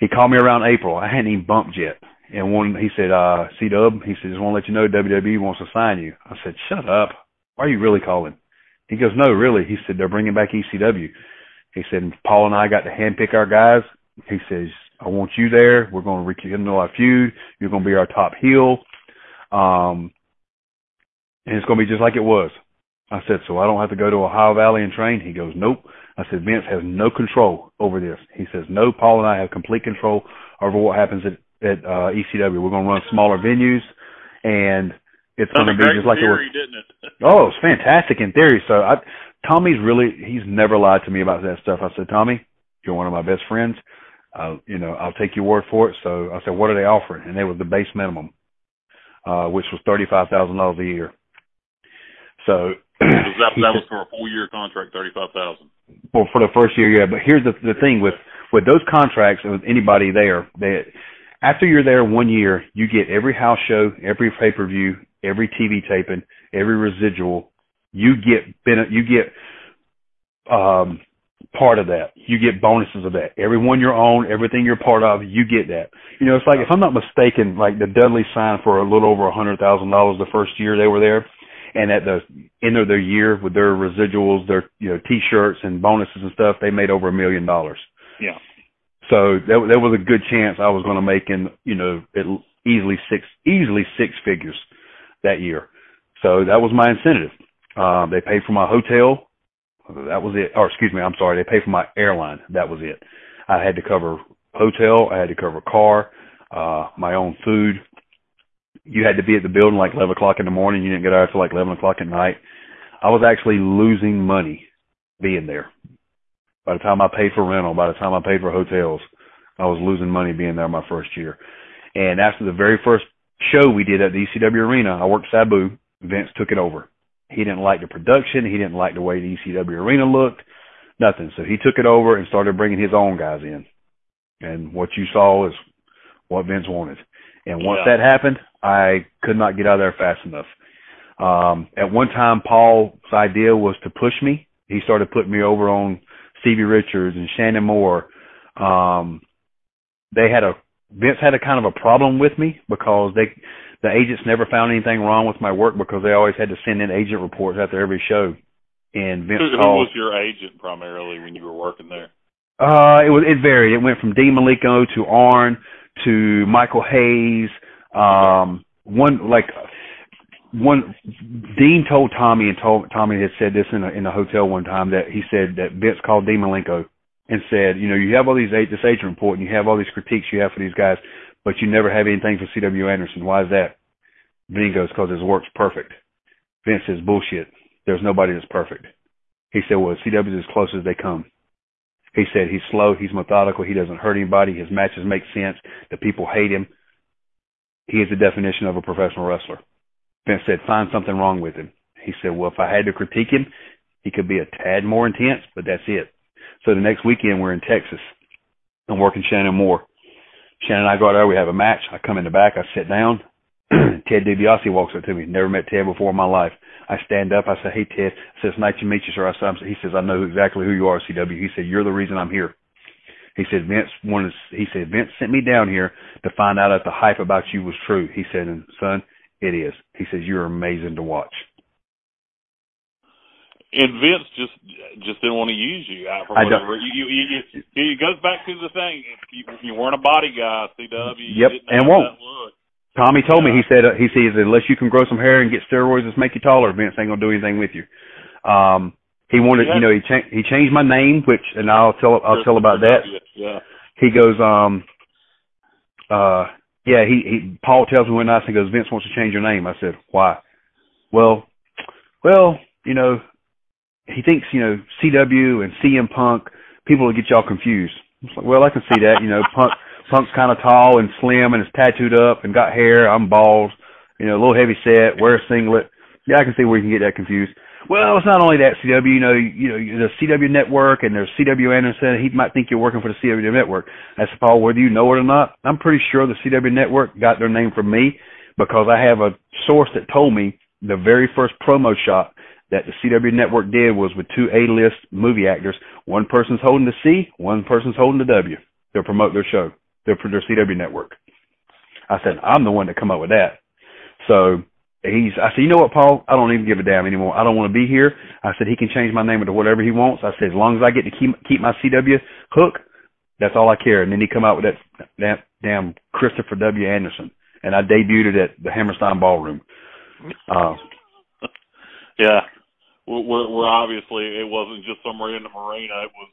he called me around April. I hadn't even bumped yet. And one, he said, uh, C Dub, he said, just want to let you know WWE wants to sign you. I said, shut up. Why are you really calling? He goes, no, really. He said, they're bringing back ECW. He said, Paul and I got to handpick our guys. He says, I want you there. We're going to rekindle our feud. You're going to be our top heel. Um, and it's going to be just like it was. I said, so I don't have to go to Ohio Valley and train? He goes, nope. I said, Vince has no control over this. He says, no, Paul and I have complete control over what happens at, at uh, ECW. We're going to run smaller venues, and it's going to be just like theory, it was. Didn't it? oh, it's fantastic in theory. So I, Tommy's really, he's never lied to me about that stuff. I said, Tommy, you're one of my best friends. Uh, you know, I'll take your word for it. So I said, what are they offering? And they was the base minimum, uh, which was $35,000 a year. So that, that was for a full year contract, thirty five thousand. Well, for the first year, yeah. But here's the the thing with with those contracts and with anybody there, that after you're there one year, you get every house show, every pay per view, every TV taping, every residual. You get you get um part of that. You get bonuses of that. Everyone you're on, everything you're part of, you get that. You know, it's like if I'm not mistaken, like the Dudley signed for a little over a hundred thousand dollars the first year they were there and at the end of their year with their residuals, their you know t-shirts and bonuses and stuff, they made over a million dollars. Yeah. So that there was a good chance I was going to make in you know at easily six easily six figures that year. So that was my incentive. Um, they paid for my hotel. That was it. Or excuse me, I'm sorry. They paid for my airline. That was it. I had to cover hotel. I had to cover car, uh, my own food, you had to be at the building like 11 o'clock in the morning. You didn't get out until like 11 o'clock at night. I was actually losing money being there. By the time I paid for rental, by the time I paid for hotels, I was losing money being there my first year. And after the very first show we did at the ECW arena, I worked Sabu. Vince took it over. He didn't like the production. He didn't like the way the ECW arena looked. Nothing. So he took it over and started bringing his own guys in. And what you saw is what Vince wanted. And once Yeah. that happened, I could not get out of there fast enough. Um, at one time, Paul's idea was to push me. He started putting me over on Stevie Richards and Shannon Moore. Um, they had a Vince had a kind of a problem with me because they the agents never found anything wrong with my work because they always had to send in agent reports after every show. And Vince who, called, who was your agent primarily when you were working there? Uh, it was it varied. It went from Dean Malenko to Arn to Michael Hayes. Um, one like one Dean told Tommy and told Tommy had said this in a in a hotel one time that he said that Vince called Dean Malenko and said, you know, you have all these this agent report and you have all these critiques you have for these guys, but you never have anything for C.W. Anderson. Why is that? Dean goes, because his work's perfect. Vince says, bullshit. There's nobody that's perfect. He said, well, CW's as close as they come. He said he's slow, he's methodical, he doesn't hurt anybody, his matches make sense, the people hate him. He is the definition of a professional wrestler. Vince said, find something wrong with him. He said, well, if I had to critique him, he could be a tad more intense, but that's it. So the next weekend we're in Texas. I'm working Shannon Moore. Shannon and I go out there, we have a match. I come in the back, I sit down. Ted DiBiase walks up to me. Never met Ted before in my life. I stand up. I say, "Hey Ted," I says, "Nice to meet you, sir." I said, "He says I know exactly who you are, CW." He said, "You're the reason I'm here." He said, "Vince wanted." He said, "Vince sent me down here to find out if the hype about you was true." He said, "And son, it is." He says, "You're amazing to watch." And Vince just just didn't want to use you. For I whatever. don't. You, you, you, you, it goes back to the thing. You, you weren't a body guy, CW. Yep, and won't. Tommy told me he said uh, he says unless you can grow some hair and get steroids that make you taller, Vince ain't gonna do anything with you. Um, he wanted, Yeah. you know, he changed he changed my name, which and I'll tell I'll tell about that. Yeah. He goes, um, uh, yeah, he he Paul tells me one night he goes, Vince wants to change your name. I said, why? Well, well, you know, he thinks you know CW and CM Punk people will get y'all confused. Like, well, I can see that. You know, Punk Punk's kind of tall and slim and is tattooed up and got hair. I'm bald. You know, a little heavy set. Wear a singlet. Yeah, I can see where you can get that confused. Well, it's not only that CW. You know, you know the CW network and there's CW Anderson. He might think you're working for the CW network. Said, Paul, whether you know it or not, I'm pretty sure the CW network got their name from me because I have a source that told me the very first promo shot that the CW network did was with two A-list movie actors. One person's holding the C, one person's holding the W. They'll promote their show, their, their CW network. I said, I'm the one that come up with that. So he's, I said, you know what, Paul? I don't even give a damn anymore. I don't want to be here. I said, he can change my name into whatever he wants. I said, as long as I get to keep, keep my CW hook, that's all I care. And then he come out with that, that damn Christopher W. Anderson. And I debuted at the Hammerstein Ballroom. Uh, Yeah. We're, we're obviously it wasn't just somewhere in the marina. It was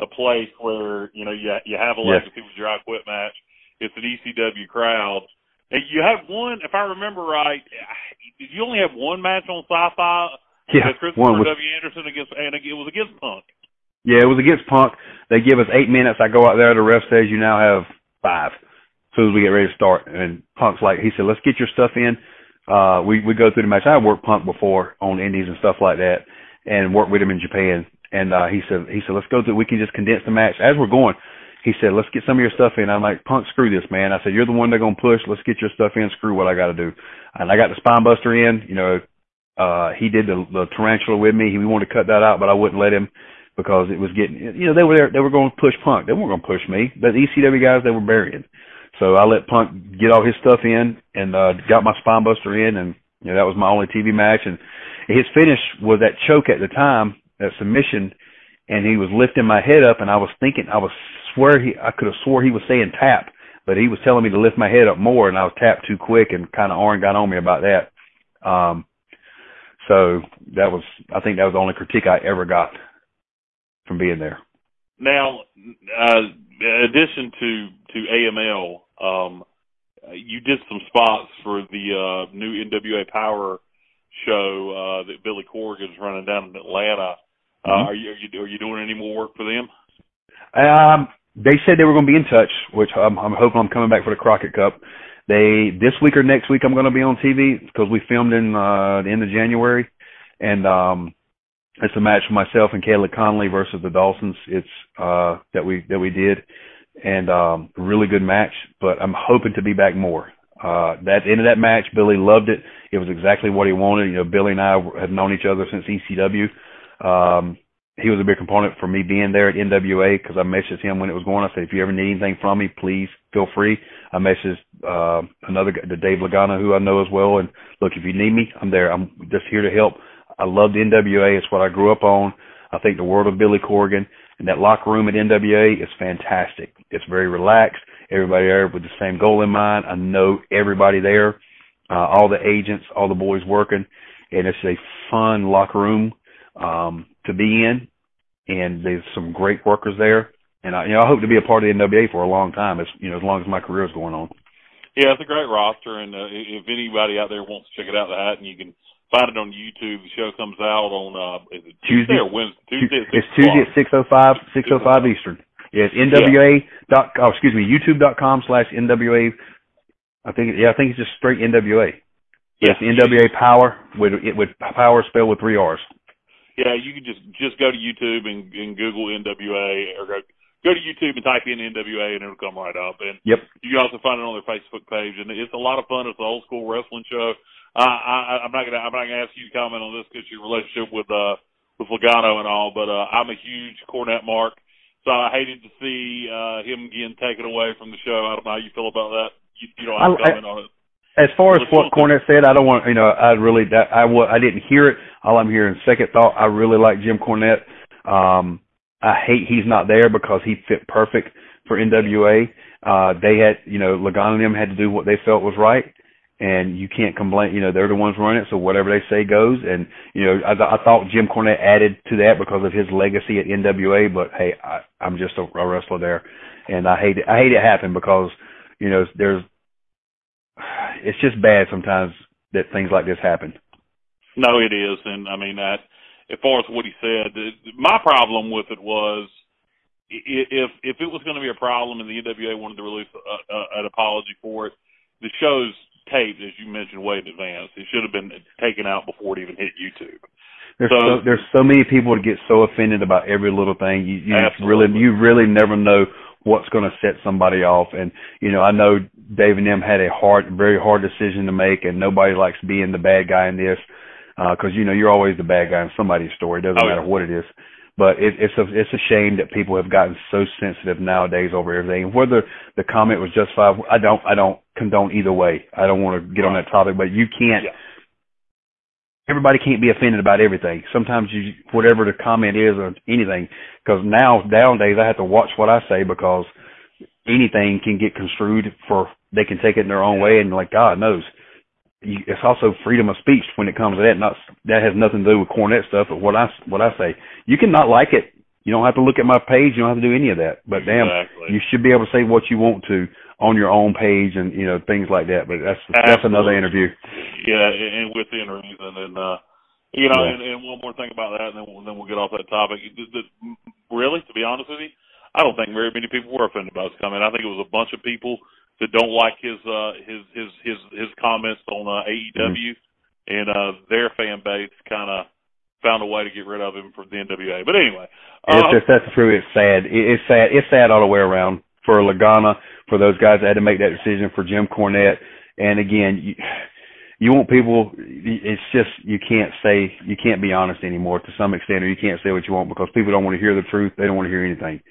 a place where you know you you have a Yes. legacy with your I Quit match. It's an ECW crowd. And you have one, if I remember right, did you only have one match on Sci-Fi? yeah, Christopher one was W. Anderson against, and it was against Punk. Yeah, it was against Punk. They give us eight minutes. I go out there. The ref says you now have five. As soon as we get ready to start, and Punk's like, he said, "Let's get your stuff in." Uh, we we go through the match. I worked Punk before on Indies and stuff like that, and worked with him in Japan. And uh, he said, he said, "Let's go through. We can just condense the match as we're going." He said, "Let's get some of your stuff in." I'm like, "Punk, screw this, man." I said, "You're the one they're gonna push. Let's get your stuff in. Screw what I got to do." And I got the spine buster in. You know, uh, he did the, the tarantula with me. He we wanted to cut that out, but I wouldn't let him because it was getting, you know, they were there, they were going to push Punk. They weren't going to push me, but the ECW guys, they were burying. So I let Punk get all his stuff in and, uh, got my spine buster in and, you know, that was my only TV match. And his finish was that choke at the time, that submission, and he was lifting my head up and I was thinking, I was swear he, I could have swore he was saying tap, but he was telling me to lift my head up more and I was tapped too quick and kind of Arn got on me about that. Um, so that was, I think that was the only critique I ever got from being there. Now, uh, addition to to AML, um, uh, you did some spots for the uh, new NWA Power show uh, that Billy Corgan's running down in Atlanta. Uh, Mhm. are you are you are you doing any more work for them? Um, they said they were going to be in touch, which I'm, I'm hoping I'm coming back for the Crockett Cup. They this week or next week I'm going to be on TV because we filmed in uh, the end of January, and um, it's a match for myself and Caleb Konley versus the Dawsons. It's uh, that we that we did, and um, really good match. But I'm hoping to be back more. Uh, that end of that match, Billy loved it. It was exactly what he wanted. You know, Billy and I have known each other since ECW. Um, he was a big component for me being there at NWA because I messaged him when it was going. I said, if you ever need anything from me, please feel free. I messaged uh, another the Dave Lagana, who I know as well. And look, if you need me, I'm there. I'm just here to help. I love the NWA. It's what I grew up on. I think the world of Billy Corgan and that locker room at NWA is fantastic. It's very relaxed. Everybody there with the same goal in mind. I know everybody there, uh, all the agents, all the boys working, and it's a fun locker room um, to be in. And there's some great workers there, and I, you know, I hope to be a part of the NWA for a long time, as you know, as long as my career is going on. Yeah, it's a great roster, and uh, if anybody out there wants to check it out, the hat, and you can find it on YouTube. The show comes out on uh, is it Tuesday, Tuesday or Wednesday? Tuesday at it's Tuesday at six oh five, six oh five Eastern. Yeah, it's NWA dot oh excuse me, YouTube dot com slash NWA I think yeah, I think it's just straight NWA. Yes, yeah. NWA Power with it with power spelled with three R's. Yeah, you can just just go to YouTube and, and Google NWA or go go to YouTube and type in NWA and it'll come right up. And yep. you can also find it on their Facebook page. And it's a lot of fun. It's an old school wrestling show. Uh, I, I'm not gonna I'm not gonna ask you to comment on this because your relationship with uh with Lagana and all, but uh, I'm a huge Cornette mark, so I hated to see uh him getting taken away from the show. I don't know how you feel about that. You, you don't have to comment on it. As far as what Cornette said, I don't want you know. I really that I I didn't hear it. All I'm hearing second thought. I really like Jim Cornette. Um, I hate he's not there because he fit perfect for NWA. Uh, they had you know Lagana and them had to do what they felt was right, and you can't complain. You know they're the ones running it, so whatever they say goes. And you know I, I thought Jim Cornette added to that because of his legacy at NWA. But hey, I, I'm just a, a wrestler there, and I hate it. I hate it happen because you know there's it's just bad sometimes that things like this happen. No, it is, and I mean that. As far as what he said, my problem with it was if if it was going to be a problem and the NWA wanted to release a, a, an apology for it, the show's taped, as you mentioned, way in advance. It should have been taken out before it even hit YouTube. There's so, so there's so many people that get so offended about every little thing. You, you really you really never know what's going to set somebody off. And you know, I know Dave and them had a hard, very hard decision to make, and nobody likes being the bad guy in this because uh, you know you're always the bad guy in somebody's story. It doesn't oh, matter yeah. what it is. But it, it's a it's a shame that people have gotten so sensitive nowadays over everything. Whether the comment was justified, I don't I don't condone either way. I don't want to get on that topic, but you can't. Yeah. Everybody can't be offended about everything. Sometimes you whatever the comment is or anything, because now nowadays I have to watch what I say because anything can get construed for they can take it in their own way and like God knows. It's also freedom of speech when it comes to that. Not that has nothing to do with Cornette stuff. But what I what I say, you can not like it. You don't have to look at my page. You don't have to do any of that. But damn, you should be able to say what you want to on your own page and you know things like that. But that's Absolutely. that's another interview. Yeah, and within reason, and uh, you know, yeah. and, and one more thing about that, and then we'll, then we'll get off that topic. Really, to be honest with you, I don't think very many people were offended by his comment. I think it was a bunch of people that don't like his uh his his his his comments on uh, AEW, mm-hmm. and uh their fan base kind of found a way to get rid of him from the NWA. But anyway, uh, that's true. It's sad. It's sad. It's sad all the way around for Lagana, for those guys that had to make that decision, for Jim Cornette, and again. You, you want people it's just you can't say you can't be honest anymore to some extent or you can't say what you want because people don't want to hear the truth they don't want to hear anything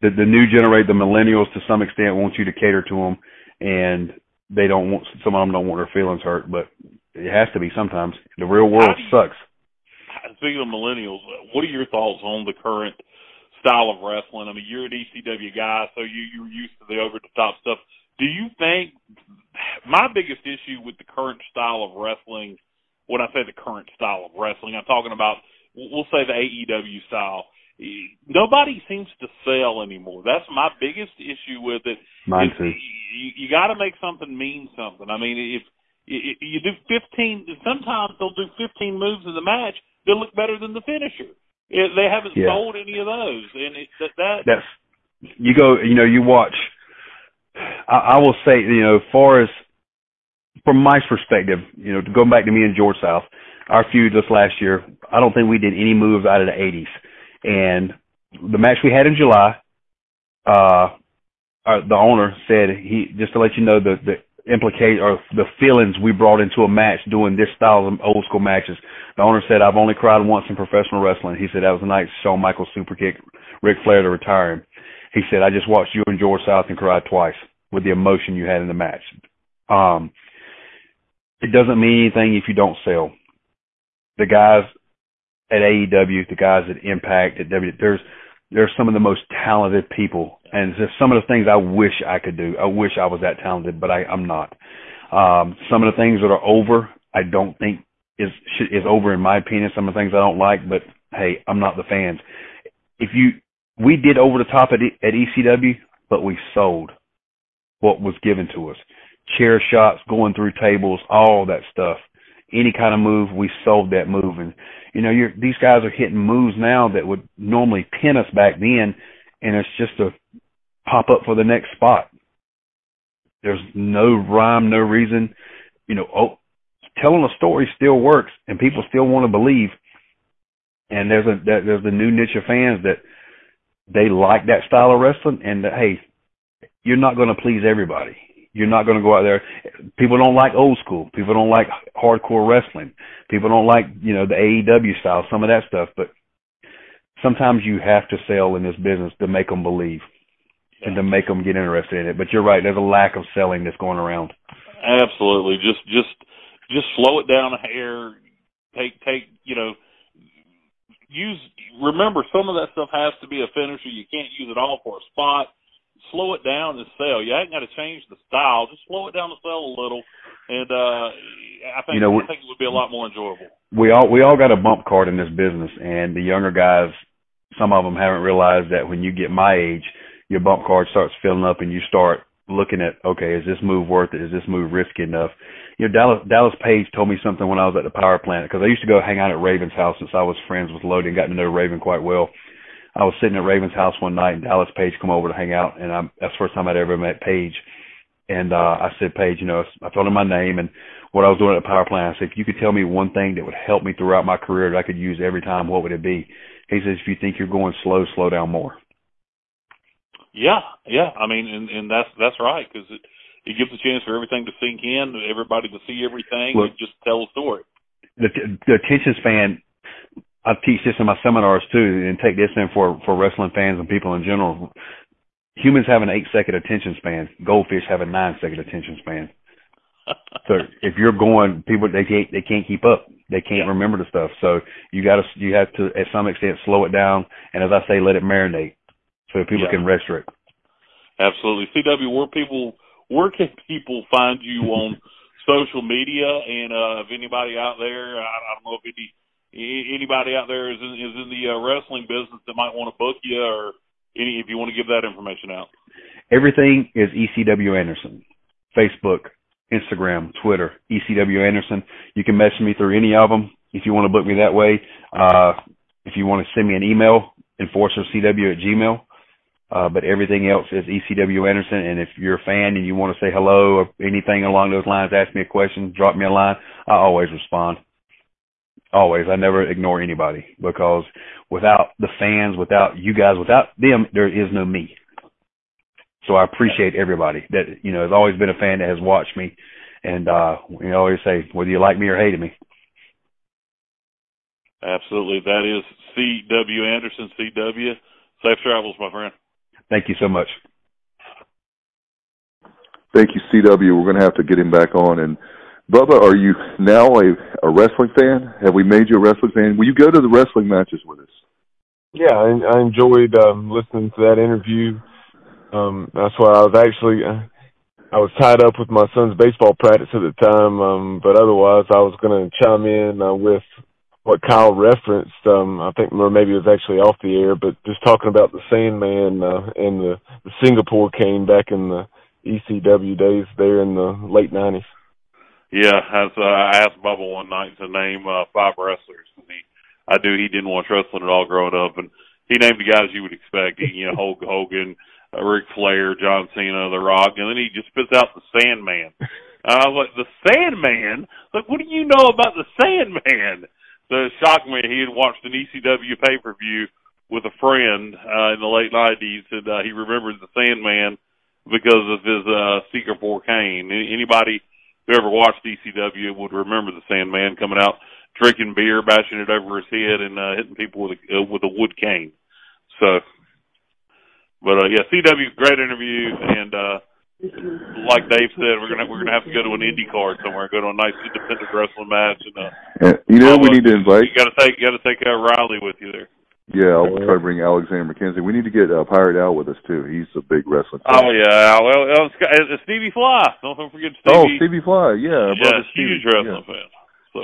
the the new generate the millennials to some extent want you to cater to them, and they don't want some of them don't want their feelings hurt, but it has to be sometimes. The real world you, sucks. Speaking of millennials, what are your thoughts on the current style of wrestling? I mean, you're an ECW guy, so you you're used to the over the top stuff. Do you think my biggest issue with the current style of wrestling? When I say the current style of wrestling, I'm talking about we'll say the AEW style nobody seems to sell anymore. That's my biggest issue with it. Mine too. You, you got to make something mean something. I mean, if you do 15, sometimes they'll do 15 moves in the match that look better than the finisher. They haven't yeah. sold any of those, and it, that, that that's you go. You know, you watch. I, I will say, you know, as far as from my perspective, you know, going back to me and George South, our feud this last year, I don't think we did any moves out of the 80s. And the match we had in July, uh, uh, the owner said he just to let you know the the implicate or the feelings we brought into a match doing this style of old school matches. The owner said, I've only cried once in professional wrestling. He said that was the night Shawn Michaels super kick Ric Flair to retire him. He said, I just watched you and George South and cried twice with the emotion you had in the match. Um, it doesn't mean anything if you don't sell. The guys at AEW, the guys at Impact, at W, there's there's some of the most talented people, and just some of the things I wish I could do. I wish I was that talented, but I, I'm not. Um, some of the things that are over, I don't think is is over in my opinion. Some of the things I don't like, but hey, I'm not the fans. If you, we did over the top at at ECW, but we sold what was given to us. Chair shots, going through tables, all that stuff. Any kind of move, we sold that move, and you know, you're, these guys are hitting moves now that would normally pin us back then, and it's just a pop up for the next spot. There's no rhyme, no reason. You know, oh, telling a story still works, and people still want to believe. And there's a there's a new niche of fans that they like that style of wrestling, and that, hey, you're not going to please everybody. You're not going to go out there. People don't like old school. People don't like hardcore wrestling. People don't like, you know, the AEW style, some of that stuff. But sometimes you have to sell in this business to make them believe yeah. and to make them get interested in it. But you're right. There's a lack of selling that's going around. Absolutely. Just, just, just slow it down a hair. Take, take, you know, use. Remember, some of that stuff has to be a finisher. You can't use it all for a spot slow it down and sell. You ain't got to change the style. Just slow it down and sell a little, and uh, I think you know, I think it would be a lot more enjoyable. We all we all got a bump card in this business, and the younger guys, some of them haven't realized that when you get my age, your bump card starts filling up, and you start looking at okay, is this move worth it? Is this move risky enough? You know, Dallas Dallas Page told me something when I was at the power plant because I used to go hang out at Raven's house since I was friends with Lodi and got to know Raven quite well I was sitting at Raven's house one night and Dallas Page come over to hang out and I'm that's the first time I'd ever met Page. And uh I said, Page, you know, I told him my name and what I was doing at the power plant. I said, if you could tell me one thing that would help me throughout my career that I could use every time, what would it be? He says, if you think you're going slow, slow down more. Yeah, yeah. I mean, and and that's that's right because it it gives a chance for everything to sink in, everybody to see everything, Look, and just tell a story. The the attention span I teach this in my seminars too, and take this in for for wrestling fans and people in general. Humans have an eight second attention span. Goldfish have a nine second attention span. so if you're going, people they can't they can't keep up. They can't remember the stuff. So you got to you have to at some extent slow it down, and as I say, let it marinate so people yeah. can rest it. Absolutely, CW. Where people where can people find you on social media? And uh, if anybody out there, I, I don't know if any anybody out there is in, is in the uh, wrestling business that might want to book you, or any if you want to give that information out. Everything is ECW Anderson, Facebook, Instagram, Twitter, ECW Anderson. You can message me through any of them if you want to book me that way. Uh, if you want to send me an email, enforcercw at gmail. Uh, but everything else is ECW Anderson. And if you're a fan and you want to say hello or anything along those lines, ask me a question, drop me a line. I always respond. Always. I never ignore anybody because without the fans, without you guys, without them, there is no me. So I appreciate everybody that, you know, has always been a fan that has watched me. And, uh, we always say, whether you like me or hate me. Absolutely. That is C.W. Anderson, C.W. Safe travels, my friend. Thank you so much. Thank you, C.W. We're going to have to get him back on and Bubba, are you now a, a wrestling fan? Have we made you a wrestling fan? Will you go to the wrestling matches with us? Yeah, I, I enjoyed um, listening to that interview. Um, that's why I was actually uh, I was tied up with my son's baseball practice at the time, um, but otherwise I was going to chime in uh, with what Kyle referenced. Um, I think or maybe it was actually off the air, but just talking about the Sandman uh, and the, the Singapore cane back in the ECW days there in the late '90s. Yeah, as uh, I asked Bubba one night to name uh, five wrestlers, and he, I knew he didn't watch wrestling at all growing up, and he named the guys you would expect, you know, Hulk Hogan, uh, Ric Flair, John Cena, The Rock, and then he just spits out the Sandman. And I was like, the Sandman? Like, what do you know about the Sandman? So it shocked me. He had watched an ECW pay per view with a friend uh, in the late '90s, and uh, he remembered the Sandman because of his uh, secret for cane. Anybody who ever watched ECW would remember the Sandman coming out drinking beer, bashing it over his head, and uh, hitting people with a uh, with a wood cane. So, but uh, yeah, CW, great interview, and uh, like Dave said, we're gonna we're gonna have to go to an indie card somewhere, go to a nice independent wrestling match, and uh, yeah, you know we need to invite. You got to take you got to take uh, Riley with you there. Yeah, I'll try to bring Alexander McKenzie. We need to get uh, Pirate Al with us too. He's a big wrestling. Fan. Oh yeah, well, well it's, it's Stevie Fly. Don't forget Stevie. Oh, Stevie Fly. Yeah, yeah, huge wrestling yeah. fan. So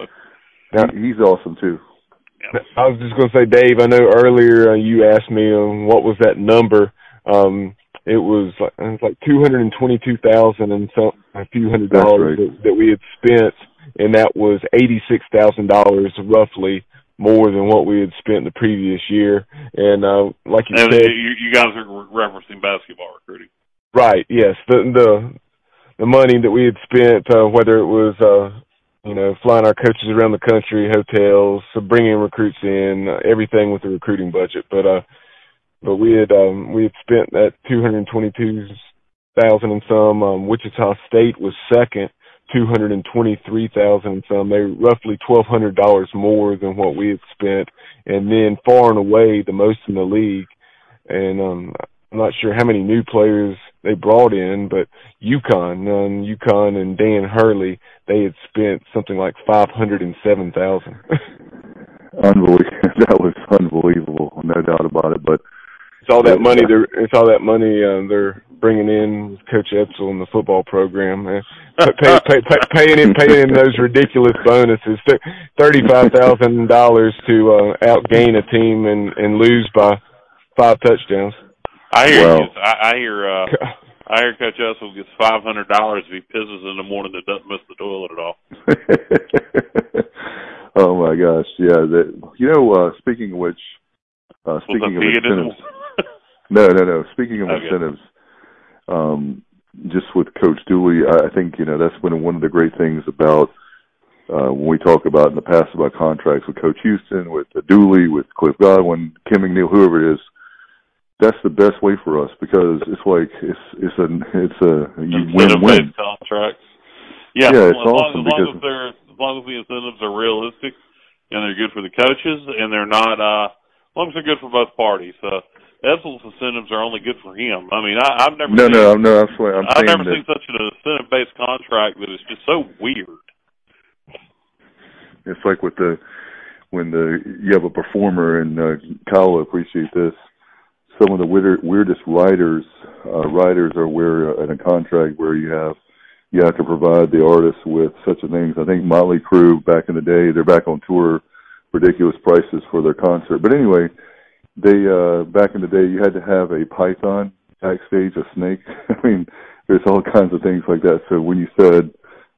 yeah. he, he's awesome too. I was just going to say, Dave. I know earlier uh, you asked me um, what was that number. Um, it was like it was like two hundred and twenty-two thousand and some a few hundred dollars right. that, that we had spent, and that was eighty-six thousand dollars roughly more than what we had spent the previous year. And uh, like you and said, you, you guys are referencing basketball recruiting, right? Yes, the the the money that we had spent, uh, whether it was uh, you know flying our coaches around the country, hotels, bringing recruits in, uh, everything with the recruiting budget, but uh but we had um we had spent that two hundred and twenty two thousand and some um wichita state was second two hundred and twenty three thousand and some they roughly twelve hundred dollars more than what we had spent. And then far and away the most in the league. And um i'm not sure how many new players they brought in but UConn um UConn and dan hurley they had spent something like five hundred and seven thousand. Unbelievable. That was unbelievable. No doubt about it. But it's all that money. They're it's all that money uh, they're bringing in Coach Edsall and the football program, uh, pay, pay, pay, paying in paying in those ridiculous bonuses, thirty five thousand dollars to uh, outgain a team and and lose by five touchdowns. I hear well, I, I hear uh, I hear Coach Edsall gets five hundred dollars if he pisses in the morning that doesn't miss the toilet at all. oh my gosh, yeah. That you know. uh Speaking of which, uh speaking of incentives. No, no, no. Speaking of okay. incentives, um, just with Coach Dooley, I think you know that's been one of the great things about uh, when we talk about in the past about contracts with Coach Houston, with Dooley, with Cliff Godwin, Kim McNeill, whoever it is. That's the best way for us because it's like it's it's a it's a win-win contracts. Yeah, yeah, it's as awesome long, as, long as they're as long as the incentives are realistic and they're good for the coaches and they're not uh as long as they're good for both parties. Uh, Edsall's incentives are only good for him. I mean, I, I've never no, seen, no, no. I'm sorry. I'm I've never that, seen such an incentive-based contract that is just so weird. It's like with the when the you have a performer, and uh, Kyle will appreciate this. Some of the weirder, weirdest writers, uh, writers are where uh, in a contract where you have you have to provide the artist with such a things. I think Motley Crue back in the day, they're back on tour, ridiculous prices for their concert. But anyway they uh back in the day you had to have a python backstage, a snake. I mean, there's all kinds of things like that. So when you said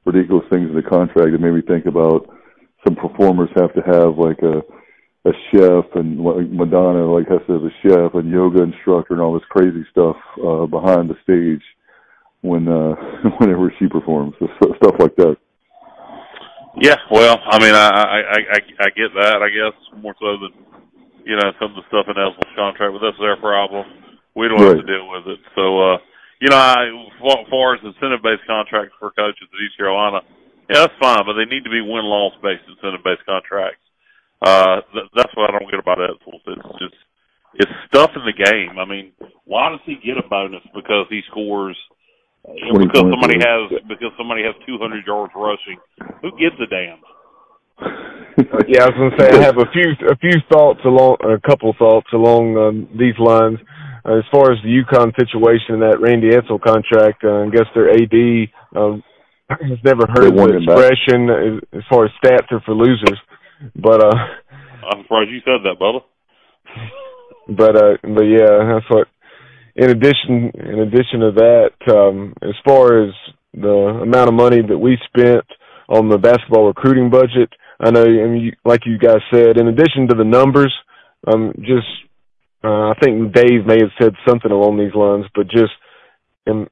ridiculous things in the contract, it made me think about some performers have to have like a a chef and like Madonna like has to have a chef and yoga instructor and all this crazy stuff uh behind the stage when uh whenever she performs stuff like that. Yeah, well, I mean, I I I I get that. I guess more so than you know, some of the stuff in Edsall's contract, but that's their problem. We don't right. have to deal with it. So, uh, you know, I, as far as incentive-based contracts for coaches at East Carolina, yeah, that's fine, but they need to be win-loss based incentive-based contracts. Uh, th- that's what I don't get about Etzel. It's just, it's stuff in the game. I mean, why does he get a bonus because he scores? Because somebody has because somebody has 200 yards rushing. Who gives a damn? yeah, I was going to say I have a few a few thoughts along a couple thoughts along um, these lines. Uh, as far as the UConn situation, that Randy Edsall contract, uh, I guess their AD um, has never heard the expression as, as far as stats are for losers. But uh, I'm surprised you said that, Bubba. But uh, but yeah, that's what. In addition, in addition to that, um, as far as the amount of money that we spent on the basketball recruiting budget, I know, I mean, you, like you guys said, in addition to the numbers, um, just uh, I think Dave may have said something along these lines, but just and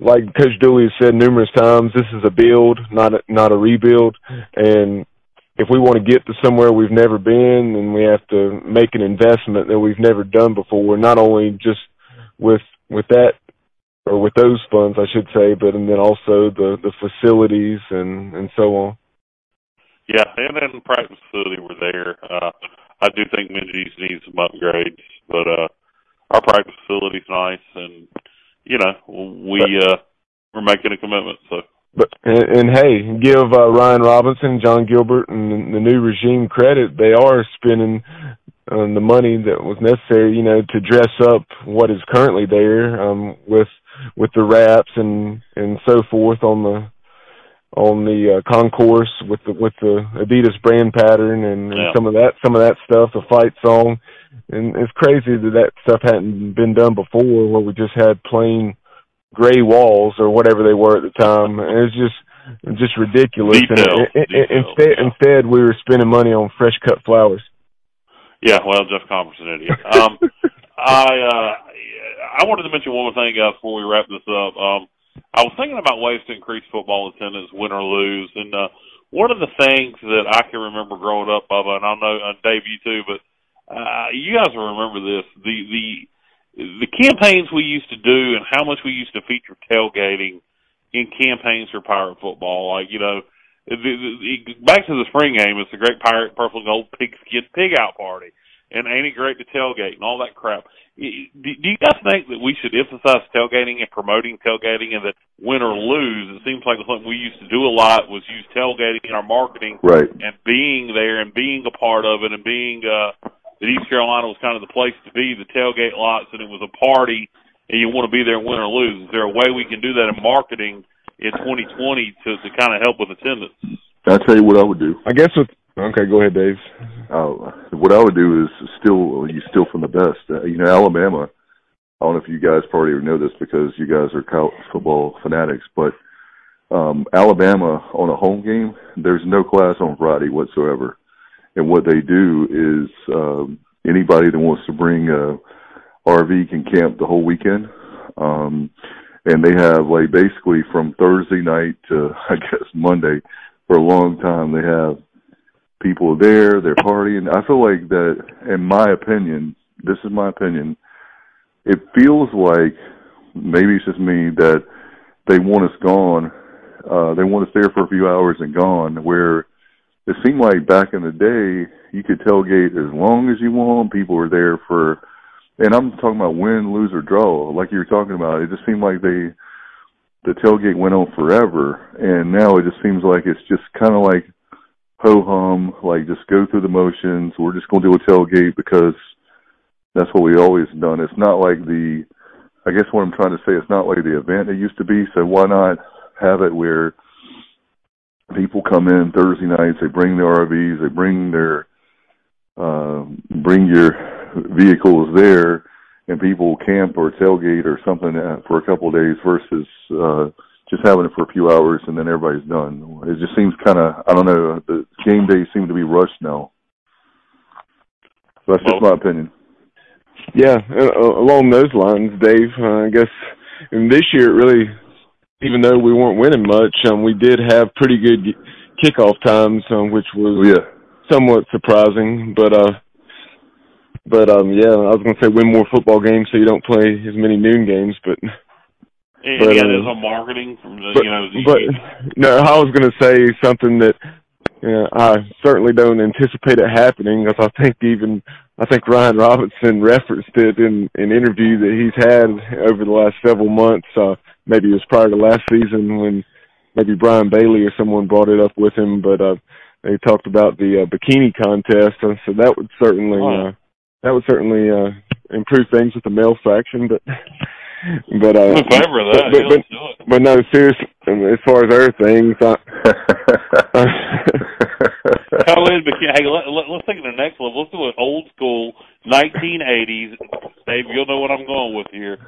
like Coach Dooley has said numerous times, this is a build, not a, not a rebuild, and if we want to get to somewhere we've never been, then we have to make an investment that we've never done before. Not only just with with that or with those funds, I should say, but and then also the the facilities and and so on. Yeah, and then the practice facility were there. Uh, I do think Minges needs some upgrades, but uh, our practice facility's nice, and you know we uh, we're making a commitment. So, but and, and hey, give uh, Ryan Robinson, Jon Gilbert, and the new regime credit. They are spending um, the money that was necessary, you know, to dress up what is currently there um, with with the wraps and and so forth on the on the uh, concourse with the with the Adidas brand pattern and, and yeah. some of that some of that stuff, the fight song, and it's crazy that that stuff hadn't been done before, where we just had plain gray walls or whatever they were at the time. And it's just just ridiculous. Detail, and, detail, instead, yeah. instead we were spending money on fresh cut flowers. Yeah, well, Jeff Compher's an idiot. Um, I uh, I wanted to mention one more thing, guys, before we wrap this up. Um, I was thinking about ways to increase football attendance, win or lose, and uh, one of the things that I can remember growing up, Bubba, and I know uh, Dave, you too, but uh, you guys will remember this: the the the campaigns we used to do, and how much we used to feature tailgating in campaigns for pirate football. Like you know, the, the, the, back to the spring game, it's the Great Pirate Purple Gold Pig Pig Out Party, and ain't it great to tailgate and all that crap. Do you guys think that we should emphasize tailgating and promoting tailgating, and that win or lose, it seems like something we used to do a lot was use tailgating in our marketing, right? And being there and being a part of it, and being uh, that East Carolina was kind of the place to be, the tailgate lots, and it was a party, and you want to be there, and win or lose. Is there a way we can do that in marketing in 2020 to to kind of help with attendance? I'll tell you what I would do. I guess with Okay, go ahead, Dave. Uh, what I would do is still you steal from the best. Uh, you know, Alabama. I don't know if you guys probably know this because you guys are college football fanatics, but um, Alabama on a home game, there's no class on Friday whatsoever, and what they do is um, anybody that wants to bring a RV can camp the whole weekend. Um, and they have like basically from Thursday night to I guess Monday for a long time they have people are there, they're partying. I feel like that, in my opinion, this is my opinion, it feels like maybe it's just me that they want us gone. Uh, they want us there for a few hours and gone. Where it seemed like back in the day, you could tailgate as long as you want. People were there for, and I'm talking about win, lose, or draw. Like you were talking about, it just seemed like they, the tailgate went on forever, and now it just seems like it's just kind of like ho hum, like just go through the motions. We're just going to do a tailgate because that's what we always done. It's not like the, I guess what I'm trying to say, it's not like the event it used to be. So why not have it where people come in Thursday nights, they bring their RVs, they bring their, uh, bring your vehicles there, and people camp or tailgate or something for a couple of days versus. uh just having it for a few hours and then everybody's done. It just seems kind of I don't know. The game days seem to be rushed now. So that's just my opinion. Yeah, along those lines, Dave. Uh, I guess and this year, it really, even though we weren't winning much, um, we did have pretty good kickoff times, um, which was yeah. somewhat surprising. But uh, but um, yeah, I was going to say win more football games so you don't play as many noon games, but and but, yeah, uh, there's a marketing from the but, you know. The, but no, I was going to say something that you know, I certainly don't anticipate it happening because I think even I think Ryan Robinson referenced it in an interview that he's had over the last several months. Uh, maybe it was prior to last season when maybe Brian Bailey or someone brought it up with him, but uh, they talked about the uh, bikini contest, and so that would certainly uh, that would certainly uh, improve things with the male faction, but. But uh, I'm in favor of that. But, yeah, but, let's do it. but no, seriously, as far as other things, I, Call in, but hey, let, let, let's take it to the next level. Let's do an old school, 1980s. Dave, you'll know what I'm going with here.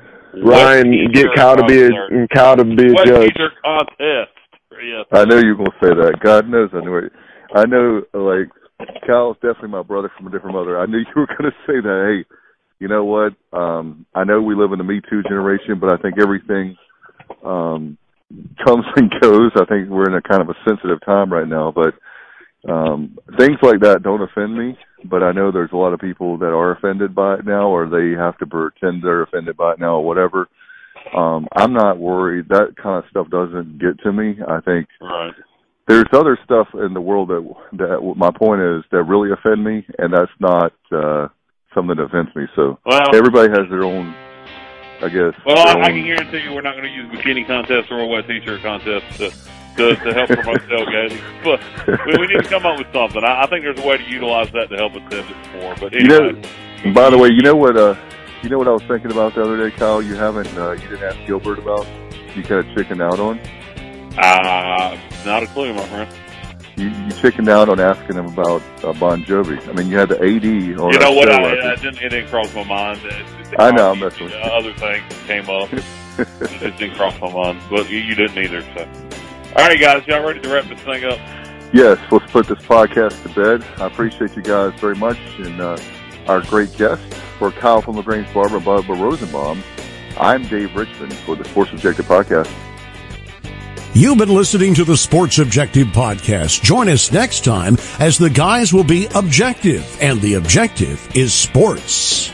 Ryan, Wet get t-shirt Kyle to be a concert. Kyle to be a Wet judge. t-shirt contest. Yes. I know you're going to say that. God knows I knew it. I know, like, Kyle's definitely my brother from a different mother. I knew you were going to say that. Hey, you know what? Um, I know we live in the Me Too generation, but I think everything um, comes and goes. I think we're in a kind of a sensitive time right now, but um, things like that don't offend me. But I know there's a lot of people that are offended by it now, or they have to pretend they're offended by it now, or whatever. um, I'm not worried. That kind of stuff doesn't get to me. I think right. there's other stuff in the world that that my point is that really offend me, and that's not uh, something that offends me. So well, everybody has their own. I guess. Well, I, I can guarantee you, we're not going to use bikini contests or a wet t-shirt contest to to, to help promote tailgating. But we, we need to come up with something. I, I think there's a way to utilize that to help attend it more. But anyway. You know, by the way, you know what? Uh, you know what I was thinking about the other day, Kyle. You haven't. Uh, you didn't ask Gilbert about. You kind of chickened out on. Uh, not a clue, my friend. You, you chickened out on asking him about uh, Bon Jovi. I mean, you had the AD on. You know what? Show, I, I, I didn't, it didn't cross my mind. It, it I know. I'm messing with you. Other things came up. it didn't cross my mind, but you, you didn't either. So. All right, guys, y'all ready to wrap this thing up? Yes, let's put this podcast to bed. I appreciate you guys very much and uh, our great guest for Kyle from LaGrange Barber, Bubba Rosenbaum. I'm Dave Richmond for the Sports Objective Podcast. You've been listening to the Sports Objective Podcast. Join us next time as the guys will be objective, and the objective is sports.